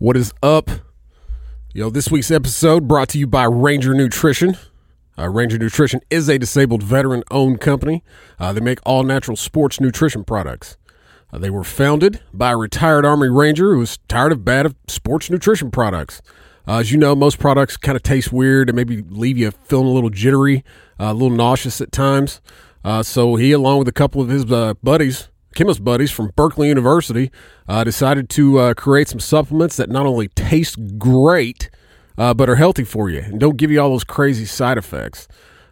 What is up? Yo, this week's episode brought to you by Ranger Nutrition. Uh, Ranger Nutrition is a disabled veteran owned company. Uh, they make all natural sports nutrition products. Uh, they were founded by a retired Army Ranger who was tired of bad sports nutrition products. Uh, as you know, most products kind of taste weird and maybe leave you feeling a little jittery, uh, a little nauseous at times. Uh, so he, along with a couple of his buddies, chemist buddies from Berkeley University, decided to create some supplements that not only taste great, uh, but are healthy for you and don't give you all those crazy side effects.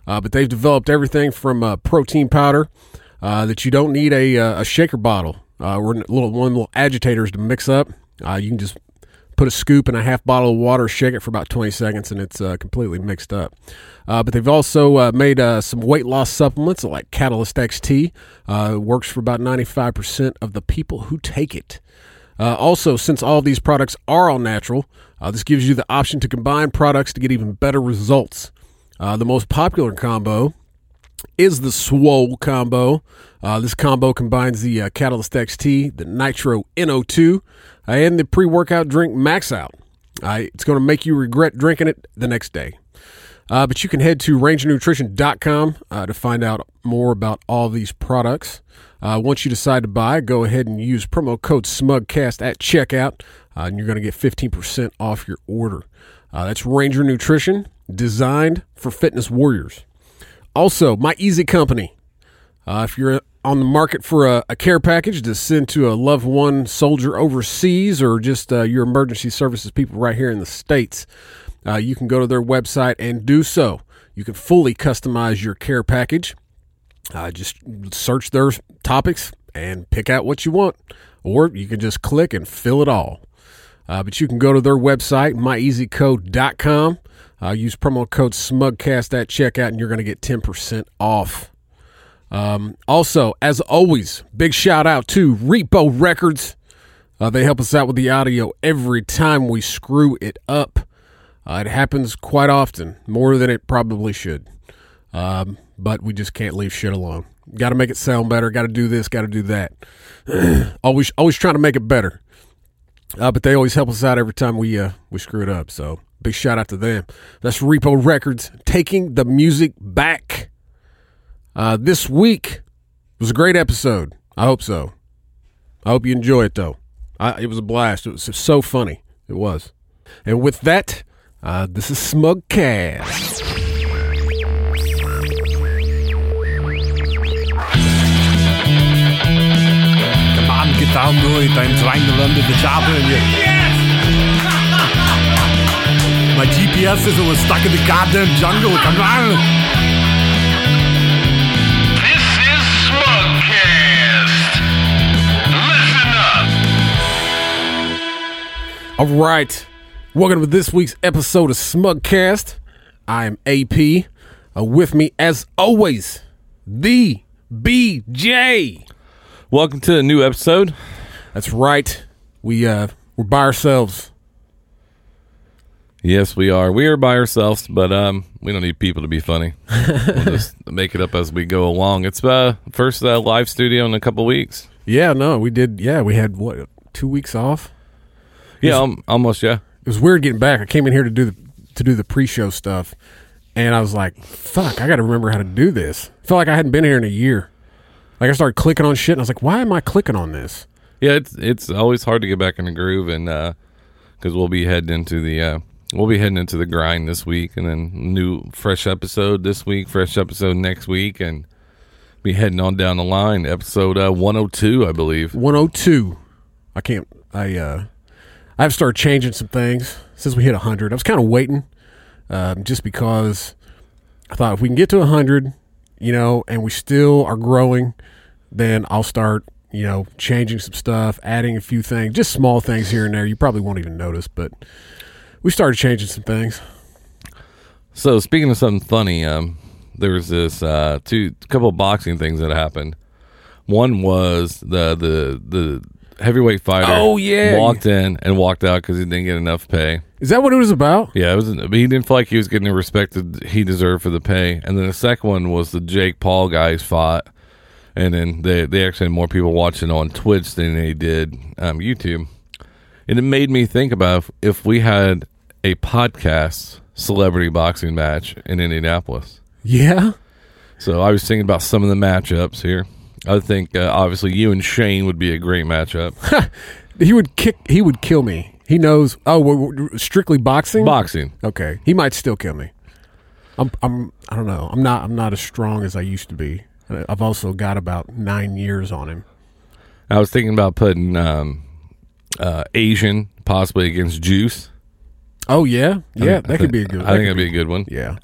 Uh, but they've developed everything from uh, protein powder uh, that you don't need a, uh, a shaker bottle or little one little agitators to mix up. you can just put a scoop in a half bottle of water, shake it for about 20 seconds, and it's completely mixed up. but they've also made some weight loss supplements like Catalyst XT. works for about 95% of the people who take it. Uh, also, since all of these products are all natural, uh, this gives you the option to combine products to get even better results. Uh, the most popular combo is the Swole combo. Uh, this combo combines the uh, Catalyst XT, the Nitro NO2, uh, and the pre workout drink Max Out. it's going to make you regret drinking it the next day. Uh, but you can head to rangernutrition.com uh, to find out more about all these products. Uh, once you decide to buy, go ahead and use promo code SMUGCAST at checkout, uh, and you're going to get 15% off your order. Uh, that's Ranger Nutrition, designed for fitness warriors. Also, My Easy Company. Uh, if you're on the market for a, a, care package to send to a loved one soldier overseas or just your emergency services people right here in the States, uh, you can go to their website and do so. You can fully customize your care package. Uh, just search their topics and pick out what you want, or you can just click and fill it all. Uh, but you can go to their website, myeasycode.com. Uh, use promo code SMUGCAST at checkout, and you're going to get 10% off. Um, also, as always, big shout out to Repo Records. Uh, they help us out with the audio every time we screw it up. Uh, it happens quite often, more than it probably should. Um, but we just can't leave shit alone. Got to make it sound better. Got to do this. Got to do that. always, always trying to make it better. Uh, but they always help us out every time we uh, we screw it up. So big shout out to them. That's Repo Records taking the music back. Uh, this week was a great episode. I hope so. I hope you enjoy it though. I, it was a blast. It was so funny. It was. And with that, uh, this is Smugcast. Come on, get down to it. I'm trying to run to the chopper and you. Yes! My GPS system was stuck in the goddamn jungle. Come on. All right. Welcome to this week's episode of Smugcast. I am AP. Uh, with me, as always, the BJ. Welcome to a new episode. That's right. We uh, we're by ourselves. Yes, we are. We are by ourselves, but um, we don't need people to be funny. we'll just make it up as we go along. It's uh first uh, live studio in a couple weeks. Yeah, no, we did. Yeah, we had what two weeks off. Yeah, um, almost. Yeah, it was weird getting back. I came in here to do the to do the pre-show stuff, and I was like, "Fuck, I got to remember how to do this." I felt like I hadn't been here in a year. Like I started clicking on shit, and I was like, "Why am I clicking on this?" Yeah, it's it's always hard to get back in the groove, and because uh, we'll be heading into the uh, we'll be heading into the grind this week, and then new fresh episode this week, fresh episode next week, and be heading on down the line. Episode uh, one hundred oh two, I believe. 102. I can't. I uh I've started changing some things since we hit 100. I was kind of waiting um, just because I thought if we can get to 100, you know, and we still are growing, then I'll start, you know, changing some stuff, adding a few things, just small things here and there. You probably won't even notice, but we started changing some things. So speaking of something funny, um, there was this uh, two couple boxing things that happened. One was the the the heavyweight fighter. Oh yeah, walked in and walked out because he didn't get enough pay. Is that what it was about? Yeah, it was. He didn't feel like he was getting the respect that he deserved for the pay. And then the second one was the Jake Paul guys fought, and then they they actually had more people watching on Twitch than they did um, YouTube. And it made me think about if, if we had a podcast celebrity boxing match in Indianapolis. Yeah. So I was thinking about some of the matchups here. I think uh, obviously you and Shane would be a great matchup. He would kick. He would kill me. He knows. Oh, we're, we're strictly boxing. Boxing. Okay, he might still kill me. I'm. I'm. I don't know. I'm not. I'm not as strong as I used to be. I've also got about nine years on him. I was thinking about putting um, uh, Asian possibly against Juice. Oh yeah, yeah. I that could be a good. I think that'd be a good one. Yeah.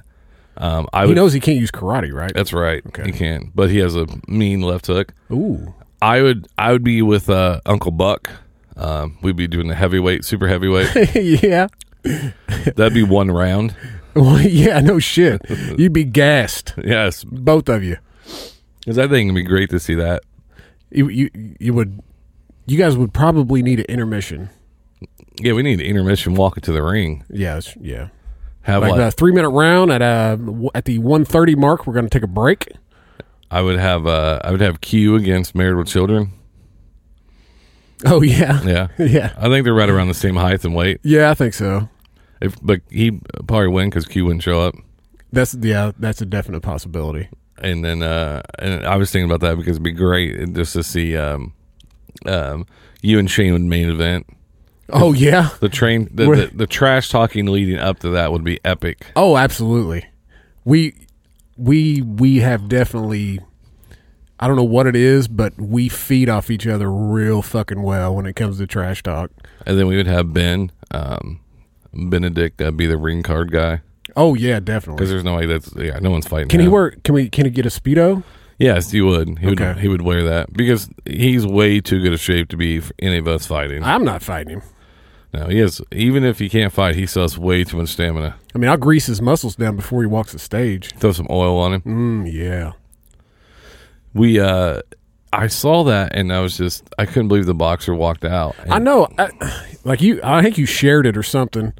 Um, I He would. knows he can't use karate, right? that's right. Okay. He can, but he has a mean left hook. Ooh. I would. I would be with uh, Uncle Buck. Um, we'd be doing the heavyweight, super heavyweight. yeah. That'd be one round. Well, yeah. No shit. You'd be gassed, Yes, both of you. because I think it'd be great to see that. You. You. You would. You guys would probably need an intermission. Yeah, we need an intermission. Walk into the ring. Yeah. Yeah. Have Like like, a three minute round at uh at the one thirty mark. We're going to take a break. I would have. Uh, I would have Q against Married with Children. Oh yeah. Yeah, Yeah. I think they're right around the same height and weight. Yeah, I think so. If but he probably win because Q wouldn't show up. That's yeah, that's a definite possibility. And then uh, and I was thinking about that because it'd be great just to see um, um, you and Shane would main event. Oh yeah. The train, the, the, the trash talking leading up to that would be epic. Oh, absolutely. We we we have definitely I don't know what it is, but we feed off each other real fucking well when it comes to trash talk. And then we would have Ben, um, Benedict uh, be the ring card guy Oh yeah, definitely. because there's no way that's yeah no one's fighting. Can he him. work? Can we? Can he get a speedo? Yes, he would. He would. He would wear that because he's way too good a shape to be any of us fighting. I'm not fighting him. No, he has. Even if he can't fight, he still has way too much stamina. I mean, I'll grease his muscles down before he walks the stage. Throw some oil on him. Mm, yeah. We. uh I saw that and I was just. I couldn't believe the boxer walked out. I know. I, like you, I think you shared it or something,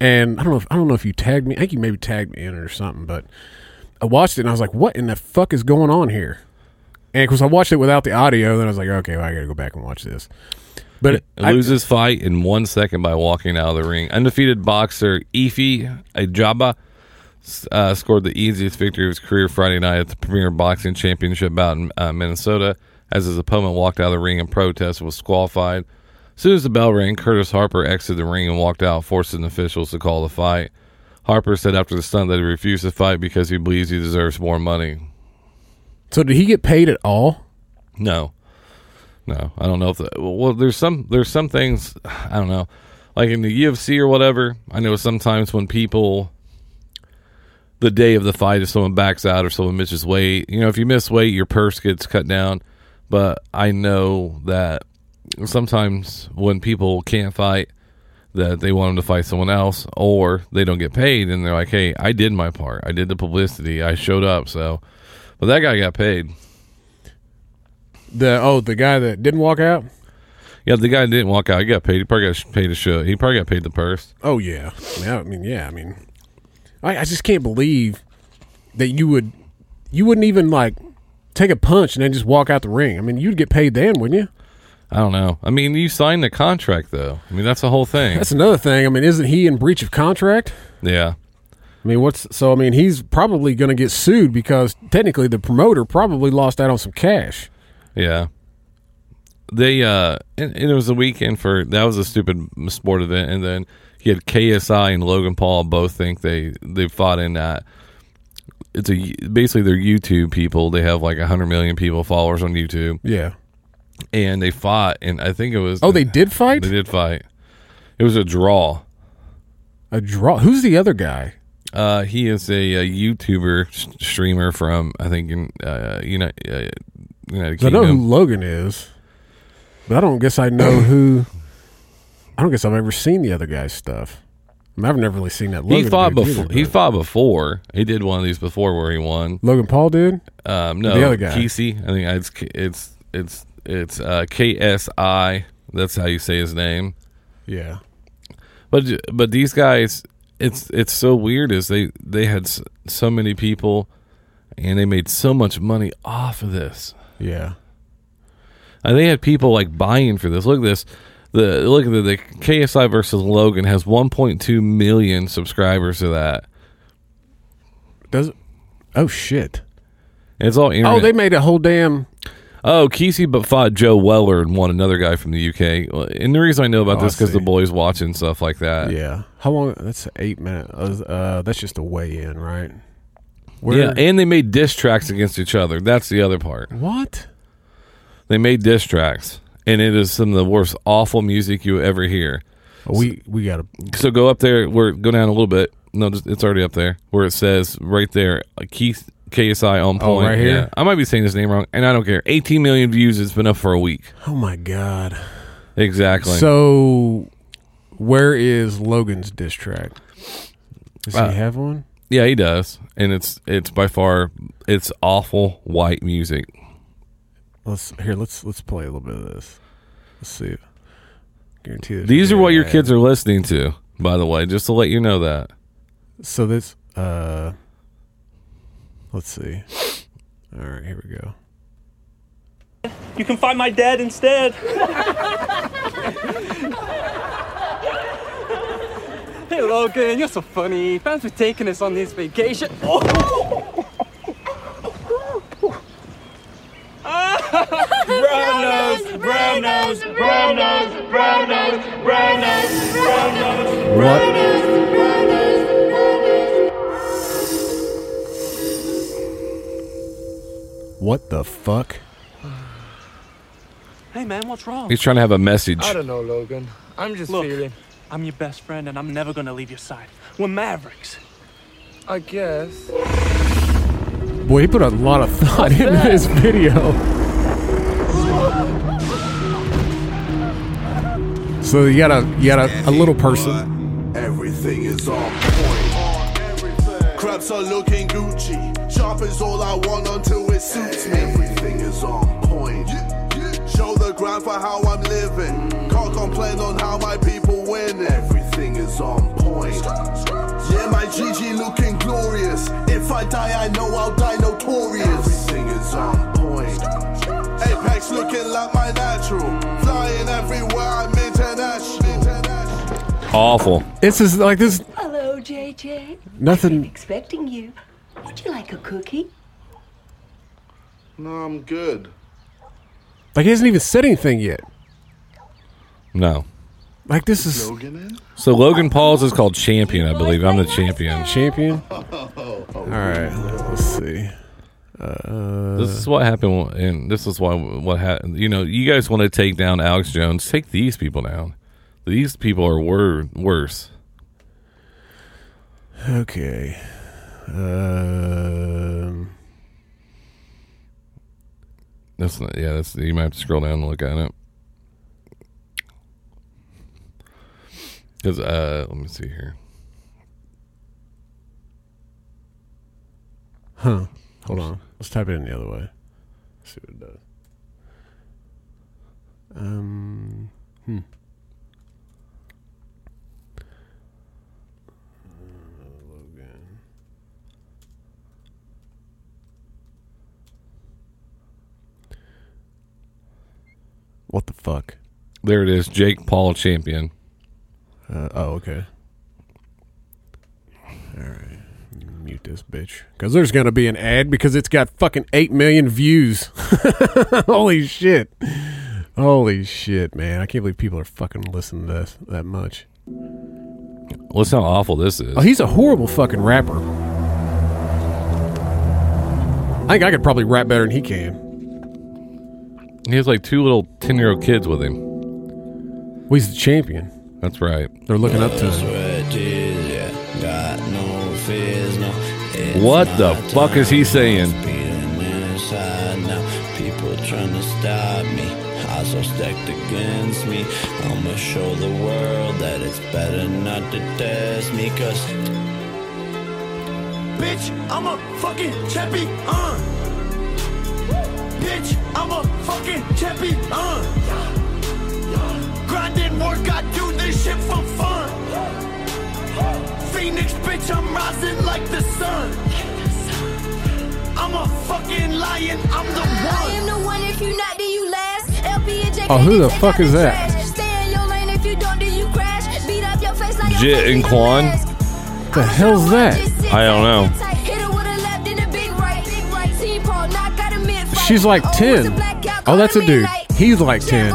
and I don't know. If, I don't know if you tagged me. I think you maybe tagged me in it or something. But I watched it and I was like, "What in the fuck is going on here?" And because I watched it without the audio, then I was like, "Okay, well, I got to go back and watch this." But I- loses fight in one second by walking out of the ring. Undefeated boxer Efe Ajagba uh, scored the easiest victory of his career Friday night at the Premier Boxing Championship bout in uh, Minnesota as his opponent walked out of the ring in protest and was disqualified. As soon as the bell rang, Curtis Harper exited the ring and walked out, forcing officials to call the fight. Harper said after the stunt that he refused to fight because he believes he deserves more money. so did he get paid at all? No, no, I don't know if the, well. There's some there's some things I don't know, like in the UFC or whatever. I know sometimes when people, the day of the fight, if someone backs out or someone misses weight, you know, if you miss weight, your purse gets cut down. But I know that sometimes when people can't fight, that they want them to fight someone else, or they don't get paid, and they're like, "Hey, I did my part. I did the publicity. I showed up." So, but that guy got paid. The oh, the guy that didn't walk out. Yeah, the guy didn't walk out. He got paid. He probably got paid to show. He probably got paid the purse. Oh yeah. Mean, I mean yeah. I mean, I, I just can't believe that you would you wouldn't even like take a punch and then just walk out the ring. I mean, you'd get paid then, wouldn't you? I don't know. I mean, you signed the contract though. I mean, that's the whole thing. That's another thing. I mean, isn't he in breach of contract? yeah. I mean, what's so? I mean, he's probably going to get sued because technically the promoter probably lost out on some cash. Yeah. They uh and, and it was a weekend for that was a stupid sport event and then he had KSI and Logan Paul both think they they fought in that it's a basically they're YouTube people. They have like 100 million people followers on YouTube Yeah. and they fought and I think it was Oh, they did fight they did fight. It was a draw. a draw. Who's the other guy? Uh, he is a, a YouTuber s- streamer from I think in uh, United uh, United I know who Logan is, but I don't guess I know who. I don't guess I've ever seen the other guy's stuff. I mean, I've never really seen that. Logan he fought before. either, he fought before. He did one of these before where he won. Logan Paul did. Um, no, The other guy. Kesey. I think it's it's it's it's uh, KSI. That's how you say his name. Yeah. But but these guys, it's it's so weird. Is they they had so many people, and they made so much money off of this. Yeah. And they had people like buying for this. Look at this. The look at the, the KSI versus Logan has 1.2 million subscribers to that. Does it? Oh shit! And it's all internet. Oh, they made a whole damn. Oh, Kesey but fought Joe Weller and won another guy from the UK. And the reason I know about Oh, this because the boys watching stuff like that. Yeah. How long? That's eight minutes. Uh, uh, that's just a weigh in, right? Where, Yeah, and they made diss tracks against each other. That's the other part. what? They made diss tracks, and it is some of the worst awful music you ever hear. Oh, we we gotta. So go up there. Where go down a little bit. No, just- it's already up there where it says right there. uh, Keith KSI on point. Oh, point. right here? Yeah. I might be saying his name wrong, and I don't care. 18 million views. It's been up for a week. Oh my god. Exactly. So, where is Logan's diss track? Does Uh, he have one? Yeah, he does, and it's it's by far it's awful white music. Let's here. Let's let's play a little bit of this. Let's see. Guarantee this These are what your kids are listening to, by the way, just to let you know that. So this. Uh. Let's see. All right, here we go. You can find my dad instead. Hey Logan, you're so funny. Thanks for taking us on this vacation. Brown nose, brown nose, brown nose, brown nose, brown nose, brown nose. What? What the fuck? Hey man, what's wrong? He's trying to have a message. I don't know, Logan. I'm just Look. feeling. I'm your best friend and I'm never gonna leave your side. We're mavericks. I guess. Boy, he put a lot of thought into this video. So you got a you got a, a little person. Everything is on point. Crabs are looking Gucci. Sharp is all I want until it suits me. Everything is on point. Show the grind for how I'm living. Can't complain on how my people win. Everything is on point. Yeah, my GG looking glorious. If I die, I know I'll die notorious. Everything is on point. Apex looking like my natural. Flying everywhere, I'm international. Awful. It's just like this. Hello, JJ. Nothing- I've been expecting you. Would you like a cookie? No, I'm good. Like he hasn't even said anything yet. No. Like this is Logan in? So Logan Paul's is called Champion, I believe. I'm the champion. champion. All right, let's see. Uh, This is what happened, and this is why what happened. You know, you guys want to take down Alex Jones. Take these people down. These people are wor- worse. Okay. Um. That's not, yeah. That's you might have to scroll down and look at it. Because uh, let me see here. Huh. Hold on. Let's type it in the other way. see what it does. Um. Hmm. Uh, Logan. What the fuck? There it is. Jake Paul Champion. Uh, oh, okay. All right. Mute this bitch. Because there's going to be an ad because it's got fucking 8 million views. Holy shit. Holy shit, man. I can't believe people are fucking listening to this that much. Listen how awful this is. Oh, he's a horrible fucking rapper. I think I could probably rap better than he can. He has like two little ten year old kids with him. Well, he's the champion. That's right. They're looking up to him. What the fuck is he saying? People trying to stop me. Odds are stacked against me. I'ma show the world that it's better not to test me. Cause Bitch, I'm a fucking champion. Uh. Bitch, I'm a fucking champion. Uh. Grinding work, I do this shit for fun. Phoenix, bitch, I'm rising like the sun. I'm a fucking lion, I'm the I am the one. If you not, then you last. LP and J. Oh, who the fuck is that? Stay in your Jit and Quan. The hell's that? I don't know. She's like 10. Oh, that's a dude. He's like 10.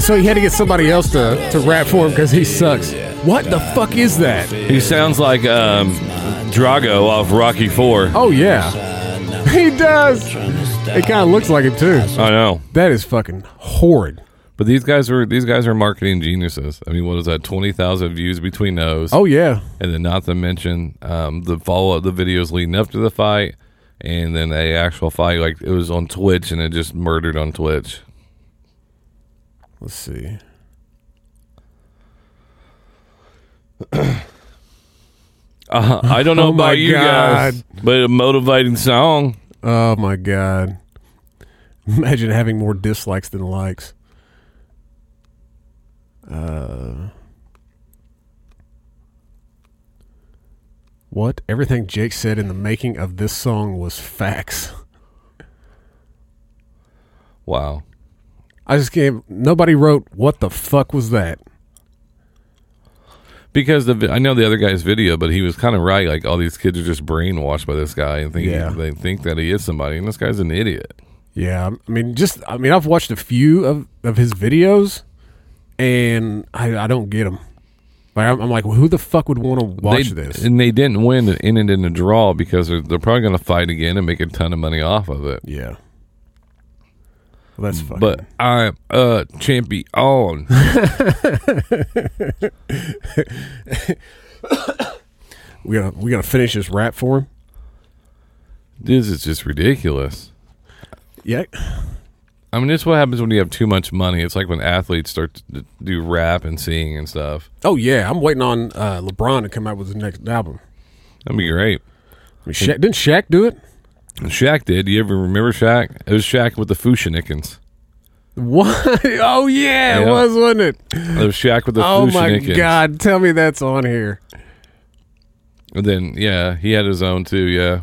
So he had to get somebody else to, to rap for him because he sucks. What the fuck is that? He sounds like um, Drago off Rocky Four. Oh, yeah. He does. It kind of looks like him, too. I know. That is fucking horrid. But these guys are these guys are marketing geniuses. I mean, what is that? Twenty thousand views between those. Oh, yeah. and then not to mention um, the follow up, the videos leading up to the fight, and then the actual fight. Like it was on Twitch, and it just murdered on Twitch. Let's see. Uh, I don't know Oh, about you guys, but a motivating song. Oh, my God. Imagine having more dislikes than likes. Uh, what? Everything Jake said in the making of this song was facts. Wow. I just can't. Nobody wrote, what the fuck was that? Because the I know the other guy's video, but he was kind of right. Like all these kids are just brainwashed by this guy and think Yeah. they think that he is somebody, and this guy's an idiot. Yeah, I mean, just I mean, I've watched a few of, of his videos, and I, I don't get them. Like I'm, I'm like, well, who the fuck would want to watch They- this? and they didn't win and ended in a draw because they're, they're probably going to fight again and make a ton of money off of it. Yeah, well, that's fucking. But I'm a champion. we gotta we gotta finish this rap for him. This is just ridiculous. Yeah, I mean, this is what happens when you have too much money. It's like when athletes start to do rap and sing and stuff. Oh yeah, I'm waiting on uh, LeBron to come out with his next album. That'd be great. I mean, Sha- didn't Shaq do it? Shaq did. You ever remember Shaq? It was Shaq with the Fu-Schnickens. What? Oh yeah, it was, wasn't it? It was Shaq with the oh my god, tell me that's on here. And then yeah, he had his own too. Yeah,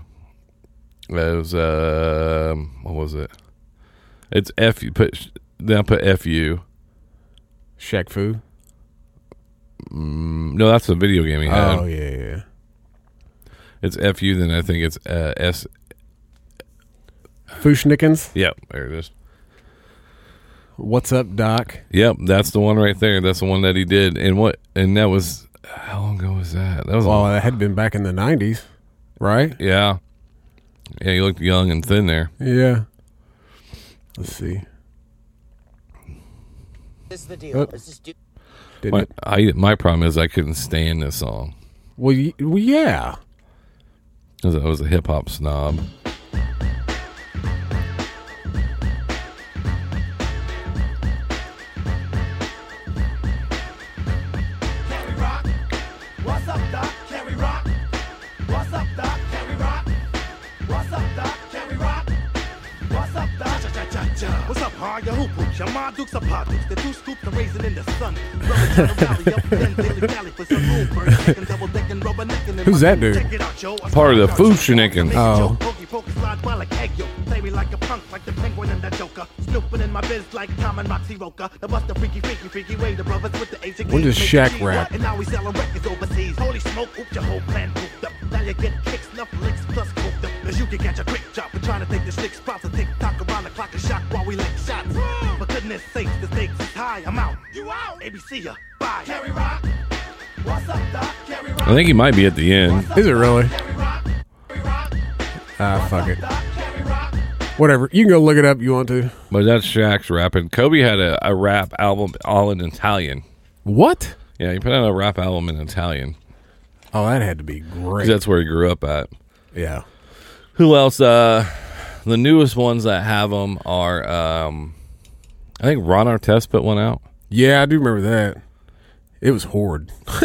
it was um, what was it? It's F. You put then I put F U. Shaq Fu. Mm, no, that's a video game he had. Oh yeah, yeah. It's F U. Then I think it's uh, S. Fu-Schnickens. Yep, there it is. What's up, Doc? Yep, that's the one right there. That's the one that he did. And what? And that was how long ago was that? That was Well, that had been back in the '90s, right? yeah, yeah. He looked young and thin there. Yeah. Let's see. This is the deal. Oh. This is stu- Didn't My. I my problem is I couldn't stand this song Well, y- well, yeah. because I was a hip hop snob. What's up, Doc? Cha. What's up, hard? Your hoop hoops, your ma dukes, a pot dukes, the two scoops, the raisin in the sun. Rubber turn rally up, then daily valley for some room. First, second, double decking, rubber necking. Who's that dude? Check it out, yo. I Part of the swear, Fu-Schnickens. Oh. Pokey pokey slide while like egg yo. Play me like a punk, like the penguin and the joker. Snooping in my biz like Tom and Roxy Roca. The bust the freaky, freaky, freaky way. The brothers with the Asian When does geese Shaq rap? And now we selling records overseas. Holy smoke, oop, your whole plan pooped up. Now you get kicks, enough licks, plus cooped up. Cause you can catch a quick drop. We're trying to take the stick spots and tick tock around the clock and shock while we lick shots. For goodness sakes, the stakes is high. I'm out. You out. ABC ya. Bye. Carry rock. What's up, Doc? Carry rock. I think he might be at the end. Is it really? Ah, fuck it. Whatever. You can go look it up. If you want to? But that's Shaq's rapping. Kobe had a, a rap album all in Italian. What? Yeah, he put out a rap album in Italian. Oh, that had to be great. That's where he grew up at. yeah. Who else? Uh, the newest ones that have them are, um, I think Ron Artest put one out. Yeah, I do remember that. It was horrid.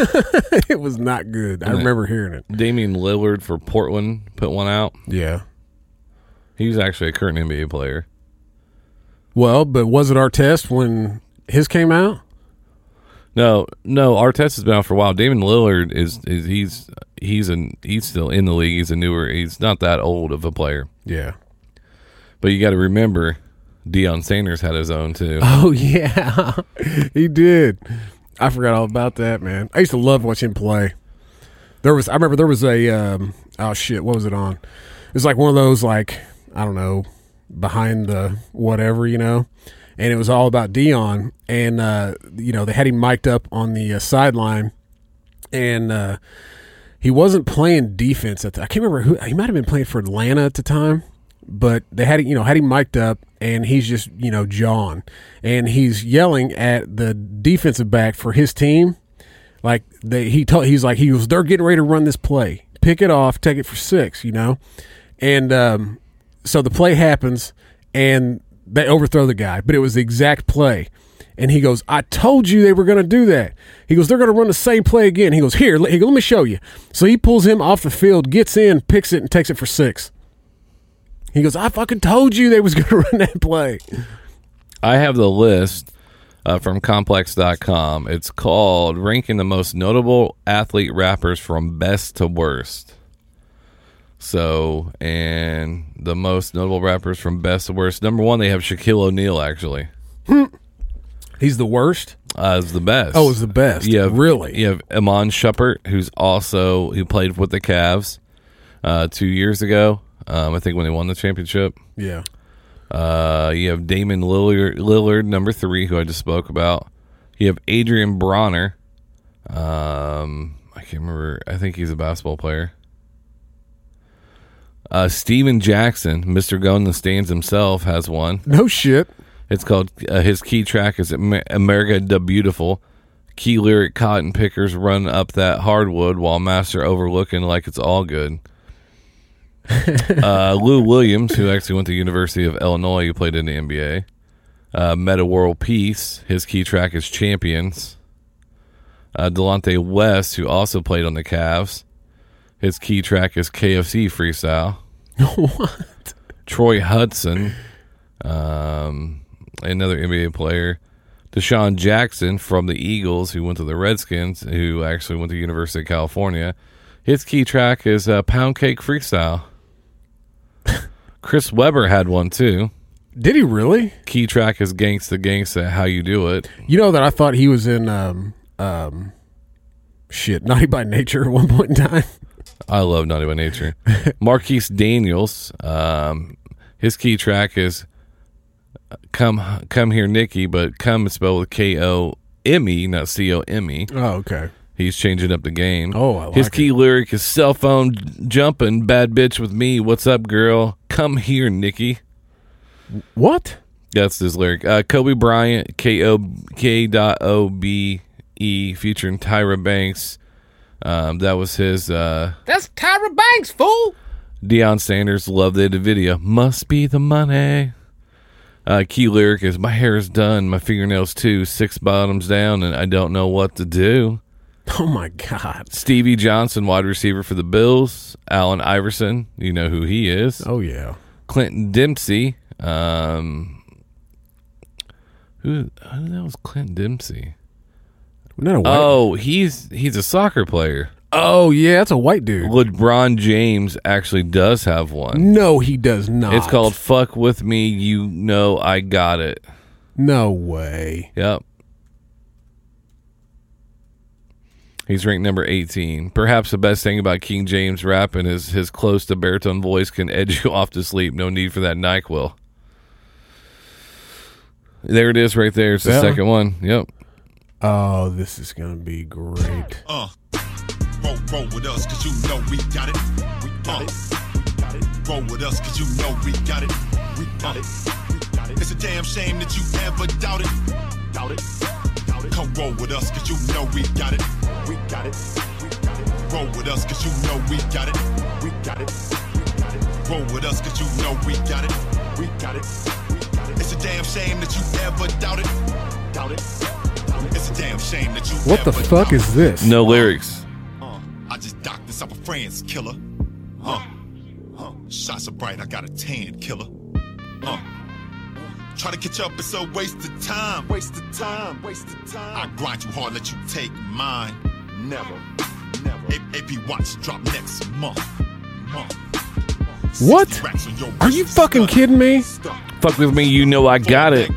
it was not good. I And remember hearing it. Damian Lillard for Portland put one out. Yeah. He's actually a current NBA player. Well, but was it Artest when his came out? No, no, Artest has been out for a while. Damian Lillard is, is he's he's an he's still in the league. He's a newer. He's not that old of a player. Yeah. But you got to remember, Deion Sanders had his own too. Oh yeah, he did. I forgot all about that, man. I used to love watching him play. There was, I remember there was a, um, oh shit, what was it on? It was like one of those, like I don't know, behind the whatever, you know. And it was all about Dion, and uh, you know they had him mic'd up on the uh, sideline, and uh, he wasn't playing defense at the. I can't remember who he might have been playing for Atlanta at the time, but they had you know had him mic'd up, and he's just you know jawing, and he's yelling at the defensive back for his team, like they he told he's like he was they're getting ready to run this play, pick it off, take it for six, you know, and um, so the play happens, and they overthrow the guy, but it was the exact play. And he goes, I told you they were going to do that. He goes, they're going to run the same play again. He goes, here, let, he goes, let me show you. So he pulls him off the field, gets in, picks it, and takes it for six. He goes, I fucking told you they was going to run that play. I have the list uh, from complex.com. It's called Ranking the Most Notable Athlete Rappers from Best to Worst. So, and the most notable rappers from best to worst. Number one, they have Shaquille O'Neal, actually. He's the worst. Uh, is the best. Oh, is the best. Yeah, Really? You have Iman Shumpert, who's also who played with the Cavs uh, two years ago. Um, I think when they won the championship. Yeah. Uh, you have Damian Lillard, Lillard, number three, who I just spoke about. You have Adrian Bronner. Um, I can't remember. I think he's a basketball player. Uh, Stephen Jackson, Mr. Go in the Stands himself, has one. No shit. It's called uh, his key track is America the Beautiful. Key lyric cotton pickers run up that hardwood while master overlooking like it's all good. uh, Lou Williams, who actually went to University of Illinois, who played in the NBA. Uh, Metta World Peace, his key track is Champions. Uh, Delonte West, who also played on the Cavs, his key track is KFC Freestyle. what? Troy Hudson, um, another NBA player. DeSean Jackson from the Eagles, who went to the Redskins, who actually went to University of California. His key track is uh, Pound Cake Freestyle. Chris Webber had one too. Did he really? Key track is Gangsta Gangsta, How You Do It. You know that I thought he was in um um shit, Naughty by Nature at one point in time. I love Naughty by Nature. Marquis Daniels, um, his key track is "Come Come Here, Nikki," but "come" is spelled with K O M E, not C O M E. Oh, okay. He's changing up the game. Oh, I like his it. key lyric is "Cell phone jumping, bad bitch with me. What's up, girl? Come here, Nikki." What? That's his lyric. Uh, Kobe Bryant, K O K dot O B E, featuring Tyra Banks. Um, that was his. Uh, That's Tyra Banks, fool. Deion Sanders loved the video. Must be the money. Uh, key lyric is My hair is done, my fingernails too, six bottoms down, and I don't know what to do. Oh my god. Stevie Johnson, wide receiver for the Bills. Allen Iverson, you know who he is. Oh yeah. Clinton Dempsey. Um, who, who hell is Clinton Dempsey? That white? Oh, he's he's a soccer player. Oh yeah, that's a white dude. LeBron James actually does have one. No, he does not. It's called "Fuck with Me." You know I got it. No way. Yep. He's ranked number 18. Perhaps the best thing about King James rapping is his close to baritone voice can edge you off to sleep. No need for that NyQuil. There it is right there. It's the Yeah. second one. Yep. Oh, this is gonna be great. Uh, roll, roll with us, cause you know we got it. We got it. Roll with us, cause you know we got it. We got it. It's a damn shame that you ever doubted. Doubt it. Doubt it. Come roll with us, cause you know we got it. We got it. We got it. Roll with us, cause you know we got it. We got it. We got it. Roll with us, cause you know we got it. We got it. We got it. It's a damn shame that you ever doubted. Doubt it. Doubt it. It's a damn shame that you What the fuck doubted. is this? No lyrics. I just docked this up a friend's killer. Huh. Huh. Shots are bright, I got a tan killer. Huh. Try to catch up, it's a waste of time. Waste of time, waste of time. I grind you hard, let you take mine. Never, never. A- AP Watch drop next month. Month. What? 60 racks on your Are you fucking kidding me? Fuck with me, you know I got it.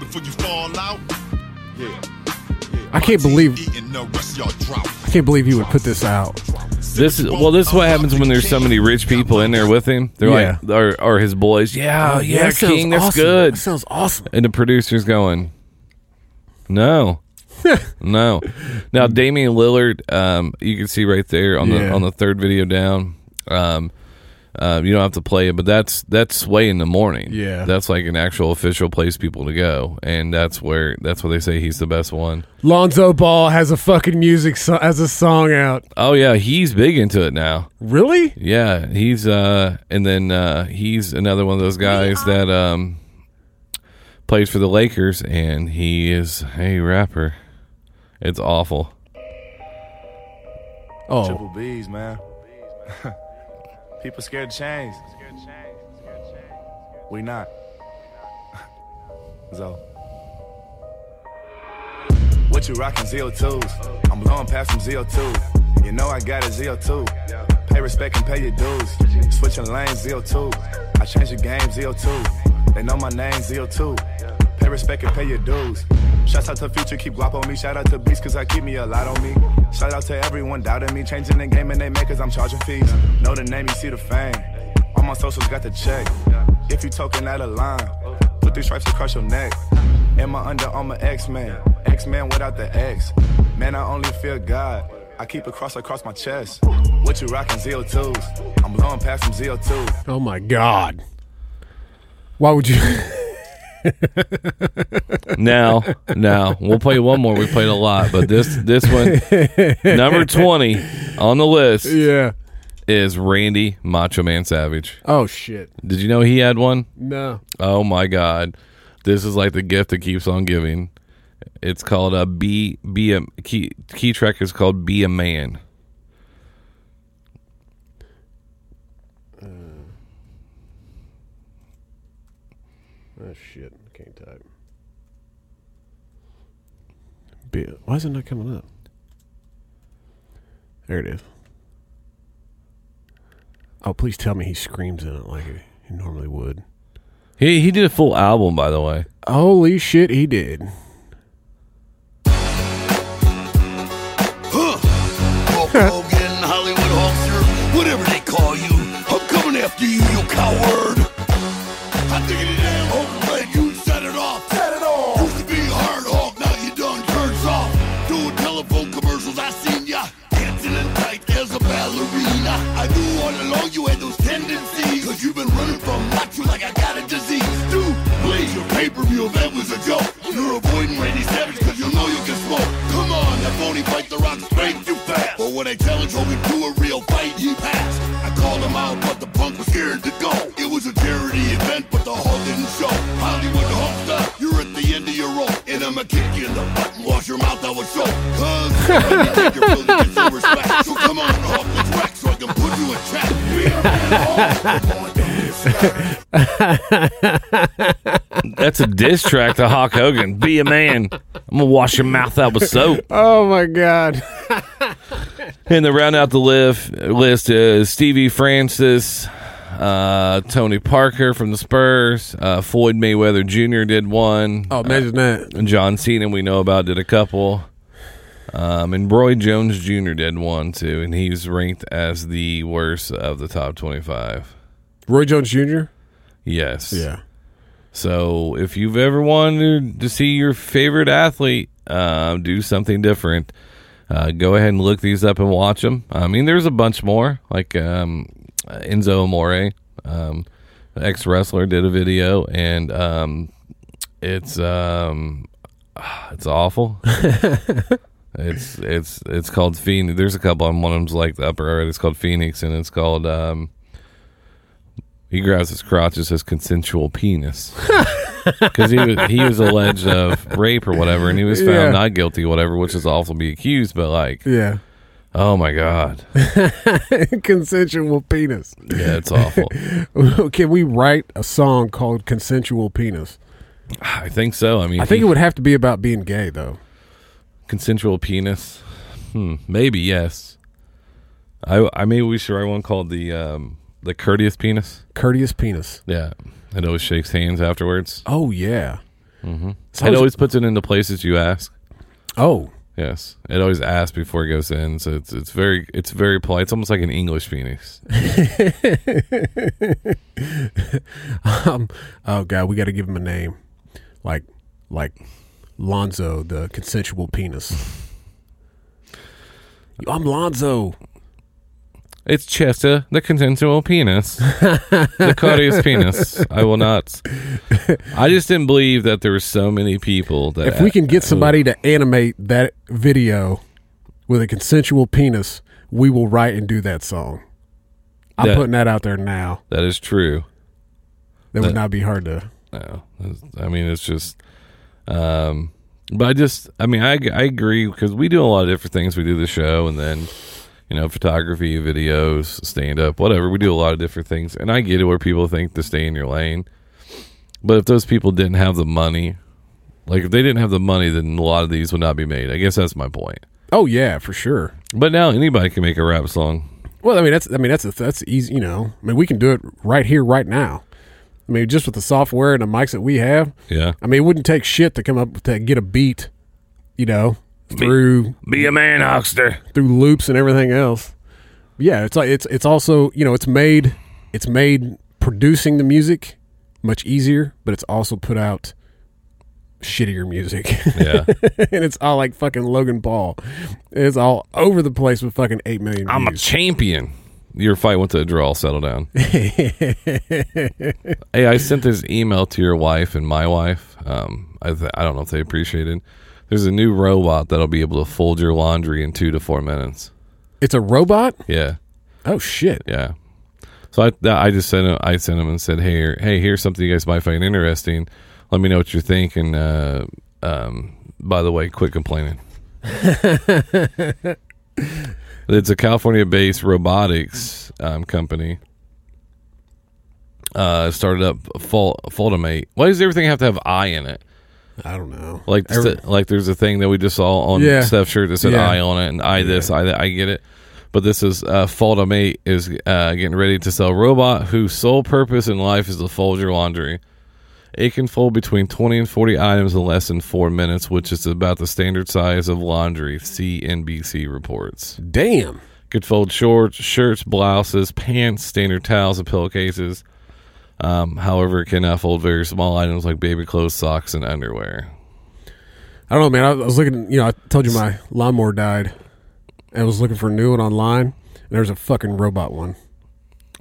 I can't believe Eating the rest of y'all drought. I can't believe he would put this out. This is well. This is what happens when there's so many rich people in there with him. They're Yeah. like, or, or his boys. Yeah, Oh, yeah, that King, that's awesome. good. That sounds awesome. And the producer's going, no, no. Now Damian Lillard, um, you can see right there on the on the third video down. Um, uh, you don't have to play it, but that's that's way in the morning. Yeah. that's like an actual official place people to go, and that's where that's where they say he's the best one. Lonzo Ball has a fucking music so- has a song out. Oh yeah, he's big into it now. Really? Yeah, he's uh and then uh he's another one of those guys that um plays for the Lakers and he is a rapper. It's awful. Oh, Triple B's, man. People scared to change. We not. so. What you rockin' ZO2s? I'm blowing past some ZO2. You know I got a ZO2. Pay respect and pay your dues. Switching lanes, ZO2. I changed the game, ZO2. They know my name, ZO2. Pay respect and pay your dues. Shouts out to Future, keep guap on me. Shout out to Beast, cause I keep me a lot on me. Shout out to everyone doubting me. Changing the game and they make cause I'm charging fees. Know the name, you see the fame. All my socials got the check. If you talking out of line, put these stripes across your neck. Am I under my X-Man? X-Man without the X. Man, I only fear God. I keep a cross across my chest. What you rockin' ZO2s? I'm blowing past some ZO2. oh my god. Why would you? Now, now we'll play one more. We played a lot, but this this one number 20 on the list yeah. is Randy Macho Man Savage. Oh shit. Did you know he had one? No. Oh my god. This is like the gift that keeps on giving. It's called a be be a key key track is called Be a Man. Oh shit. I can't type. Be- Why is it not coming up? There it is. Oh, please tell me he screams in it like he normally would. He he did a full album by the way. Holy shit, he did. Hulk Hogan, Hollywood Hulkster, whatever they call you. I'm coming after you, you coward. Macho like I got a disease. Dude, blaze your pay-per-view event was a joke. You're avoiding Randy Savage cause you know you can smoke. Come on, that phony fight the rock straight too fast. But when I challenged Hogan to do a real fight, he passed. I called him out, but the punk was scared to go. It was a charity event, but the Hulk didn't show. Hollywood Hulkster, you're at the end of your rope. And I'ma kick you in the butt and wash your mouth out with soap. Cause you think you're some respect. So come on, Hulk, let's whack so I can put you in check. That's a diss track to Hulk Hogan. Be a man. I'm gonna wash your mouth out with soap. Oh my god. And to round out the list, list is Stevie Francis, uh, Tony Parker from the Spurs, uh, Floyd Mayweather Jr. did one. Oh, imagine that. And John Cena, we know about, did a couple. Um, and Roy Jones Jr. did one too, and he's ranked as the worst of the top 25. Roy Jones Jr. Yes. Yeah. So if you've ever wanted to see your favorite athlete um, do something different, uh, go ahead and look these up and watch them. I mean, there's a bunch more, like um, Enzo Amore, um, ex wrestler, did a video, and um, it's um, it's awful. it's it's it's called Phoenix. There's a couple. on one of them's like the upper right. It's called Phoenix, and it's called. Um, he grabs his crotch. It says consensual penis because he was he was alleged of rape or whatever, and he was found Yeah. not guilty, whatever, which is awful to be accused. But like, Yeah. oh my god, Consensual penis. yeah, it's awful. Can we write a song called Consensual Penis? I think so. I mean, I think he- it would have to be about being gay, though. Consensual penis. Hmm, maybe yes. I I maybe we should write one called the um the courteous penis. Courteous penis. Yeah, It always shakes hands afterwards. Oh yeah. Mm-hmm. So it always puts it into places you ask. Oh. Yes, it always asks before it goes in, so it's it's very it's very polite. It's almost like an English penis. um, oh god, we got to give him a name, like like Lonzo, the consensual penis. I'm Lonzo. It's Chester, the consensual penis, the courteous penis. I will not. I just didn't believe that there were so many people that If we can get somebody to animate that video with a consensual penis, we will write and do that song. I'm That- putting that out there now. That is true. That, That- would not be hard to. No, I mean it's just. Um, but I just, I mean, I I agree because we do a lot of different things. We do the show, and then, you know, photography, videos, stand up, whatever. We do a lot of different things, and I get it where people think to stay in your lane. But if those people didn't have the money, like if they didn't have the money, then a lot of these would not be made. I guess that's my point. Oh yeah, for sure. But now anybody can make a rap song. Well, I mean that's I mean that's a, that's easy. You know, I mean we can do it right here, right now. I mean, just with the software and the mics that we have. Yeah. I mean, it wouldn't take shit to come up with to get a beat. You know, through be a man, Oxter. through loops and everything else. Yeah, it's like it's it's also you know it's made it's made producing the music much easier, but it's also put out shittier music. Yeah. and it's all like fucking Logan Paul. It's all over the place with fucking eight million. I'm a champion. Your fight went to a draw. Settle down. hey, I sent this email to your wife and my wife. Um, I th- I don't know if they appreciate it. There's a new robot that'll be able to fold your laundry in two to four minutes. It's a robot. Yeah, Oh shit. yeah. So I I just sent him, I sent him and said, hey, hey, here's something you guys might find interesting. Let me know what you think. And uh, um, by the way, quit complaining. It's a California-based robotics um, company. Uh, started up Fol- FoldiMate. Why does everything have to have I in it? I don't know. Like, Every- st- like there's a thing that we just saw on Yeah. Steph's shirt that said Yeah. I on it, and I this, I that. I get it. But this is uh, FoldiMate is uh, getting ready to sell a robot whose sole purpose in life is to fold your laundry. It can fold between 20 and 40 items in less than four minutes, which is about the standard size of laundry, CNBC reports. Damn. Could fold shorts, shirts, blouses, pants, standard towels, and pillowcases. Um, however, it cannot fold very small items like baby clothes, socks, and underwear. I don't know, man. I was looking. You know, I told you my lawnmower died. and I was looking for a new one online. And there's a fucking robot one.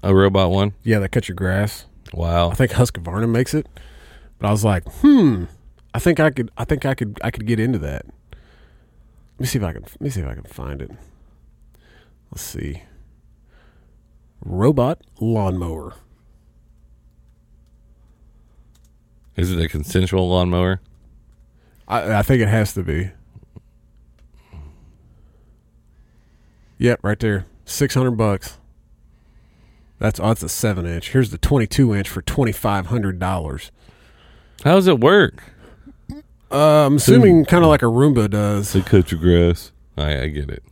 A robot one? Yeah, that cuts your grass. Wow. I think Husqvarna makes it. But I was like, hmm. I think I could. I think I could. I could get into that. Let me see if I can. Let me see if I can find it. Let's see. Robot lawnmower. Is it a consensual lawnmower? I, I think it has to be. Yep, right there. Six hundred bucks. That's oh, that's a seven inch. Here's the twenty two inch for twenty five hundred dollars. How does it work? Uh, I'm assuming kind of like a Roomba does. To cut your grass. I, I get it.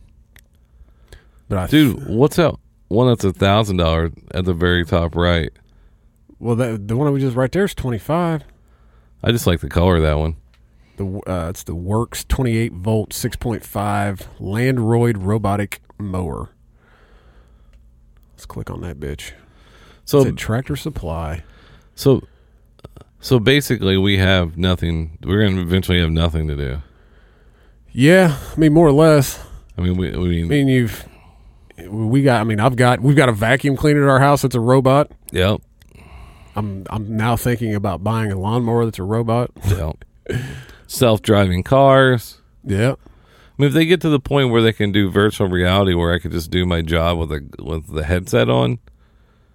But I, Dude, what's that one that's a thousand dollar at the very top right? well, that, the one that we just right there is twenty five. I just like the color of that one. The uh, it's the Worx twenty eight volt six point five Landroid robotic mower. Let's click on that bitch. So tractor supply? So, so basically, we have nothing. We're going to eventually have nothing to do. Yeah, I mean more or less. I mean, we, we I mean, you've we got. I mean, I've got we've got a vacuum cleaner at our house. It's a robot. Yep. I'm I'm now thinking about buying a lawnmower that's a robot. Yep. self-driving cars. Yep. I mean, if they get to the point where they can do virtual reality, where I could just do my job with a with the headset on,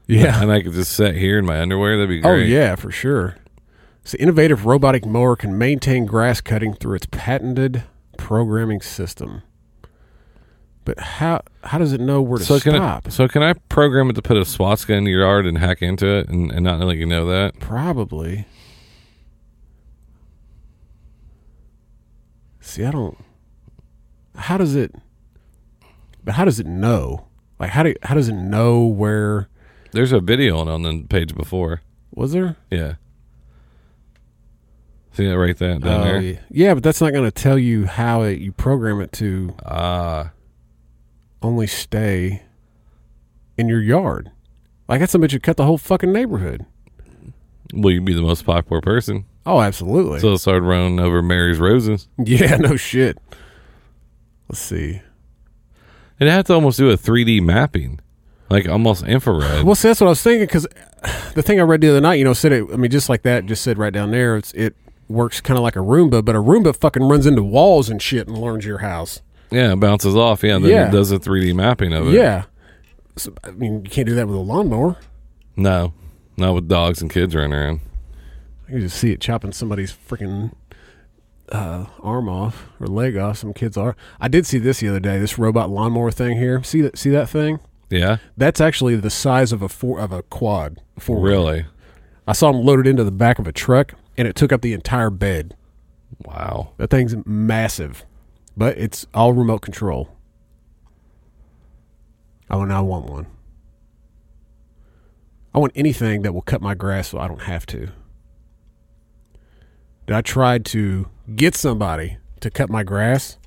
Yeah. and I could just sit here in my underwear, that'd be oh, great. Oh yeah, for sure. So, innovative robotic mower can maintain grass cutting through its patented programming system. But how how does it know where to So can stop? I, so can I program it to put a swastika in your yard and hack into it and, and not let you know that? Probably. See, I don't. How does it? But how does it know? Like how do how does it know where? There's a video on on the page before. Was there? Yeah. See that right there down Oh, there? yeah. Yeah, but that's not going to tell you how it, you program it to Ah. only stay in your yard. Like that's somebody should cut the whole fucking neighborhood. Will you be the most popular person? Oh, absolutely. So start running over Mary's roses. yeah, no shit. Let's see. It had to almost do a 3D mapping, like almost infrared. Well, see, that's what I was thinking because the thing I read the other night, you know, said it. I mean, just like that, just said right down there, it's it works kind of like a Roomba, but a Roomba fucking runs into walls and shit and learns your house. Yeah, it bounces off. Yeah, then Yeah. it does a 3D mapping of it. Yeah. So, I mean, you can't do that with a lawnmower. No, not with dogs and kids running around. I can just see it chopping somebody's freaking uh, arm off or leg off. Some kids are. I did see this the other day. This robot lawnmower thing here. See that? See that thing? Yeah. That's actually the size of a four of a quad. Four Really? I saw them loaded into the back of a truck, and it took up the entire bed. Wow. That thing's massive, but it's all remote control. Oh, and I want one. I want anything that will cut my grass so I don't have to. Did I tried to get somebody to cut my grass,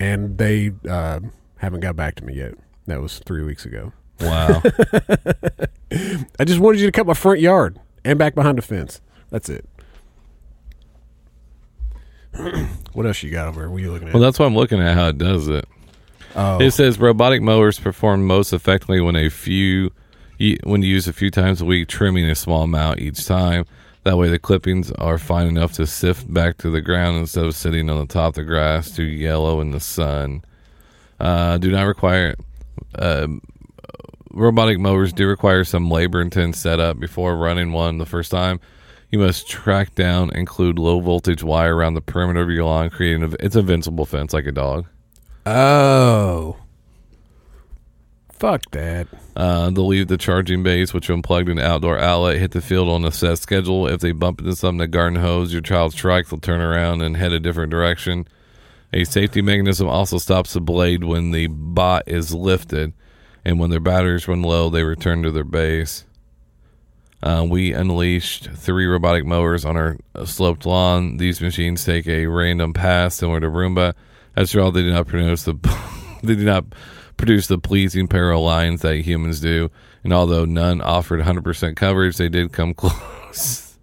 and they uh, haven't got back to me yet. That was three weeks ago. Wow. I just wanted you to cut my front yard and back behind the fence. That's it. what else you got over? What are you looking at? Well, that's why I'm looking at how it does it. Oh. It says robotic mowers perform most effectively when a few when used a few times a week, trimming a small amount each time. That way, the clippings are fine enough to sift back to the ground instead of sitting on the top of the grass to yellow in the sun. Uh, do not require. um robotic mowers do require some labor intense setup before running one the first time. You must track down, include low voltage wire around the perimeter of your lawn, creating a, it's a invincible fence like a dog. Oh. Fuck that. Uh, they'll leave the charging base, which will unplug an outdoor outlet, hit the field on a set schedule. If they bump into something, a garden hose, your child's trike, they'll turn around and head a different direction. A safety mechanism also stops the blade when the bot is lifted, and when their batteries run low, they return to their base. Uh, we unleashed three robotic mowers on our sloped lawn. These machines take a random pass similar to Roomba. After all, they do not produce the they do not produce the pleasing parallel lines that humans do. And although none offered 100% coverage, they did come close.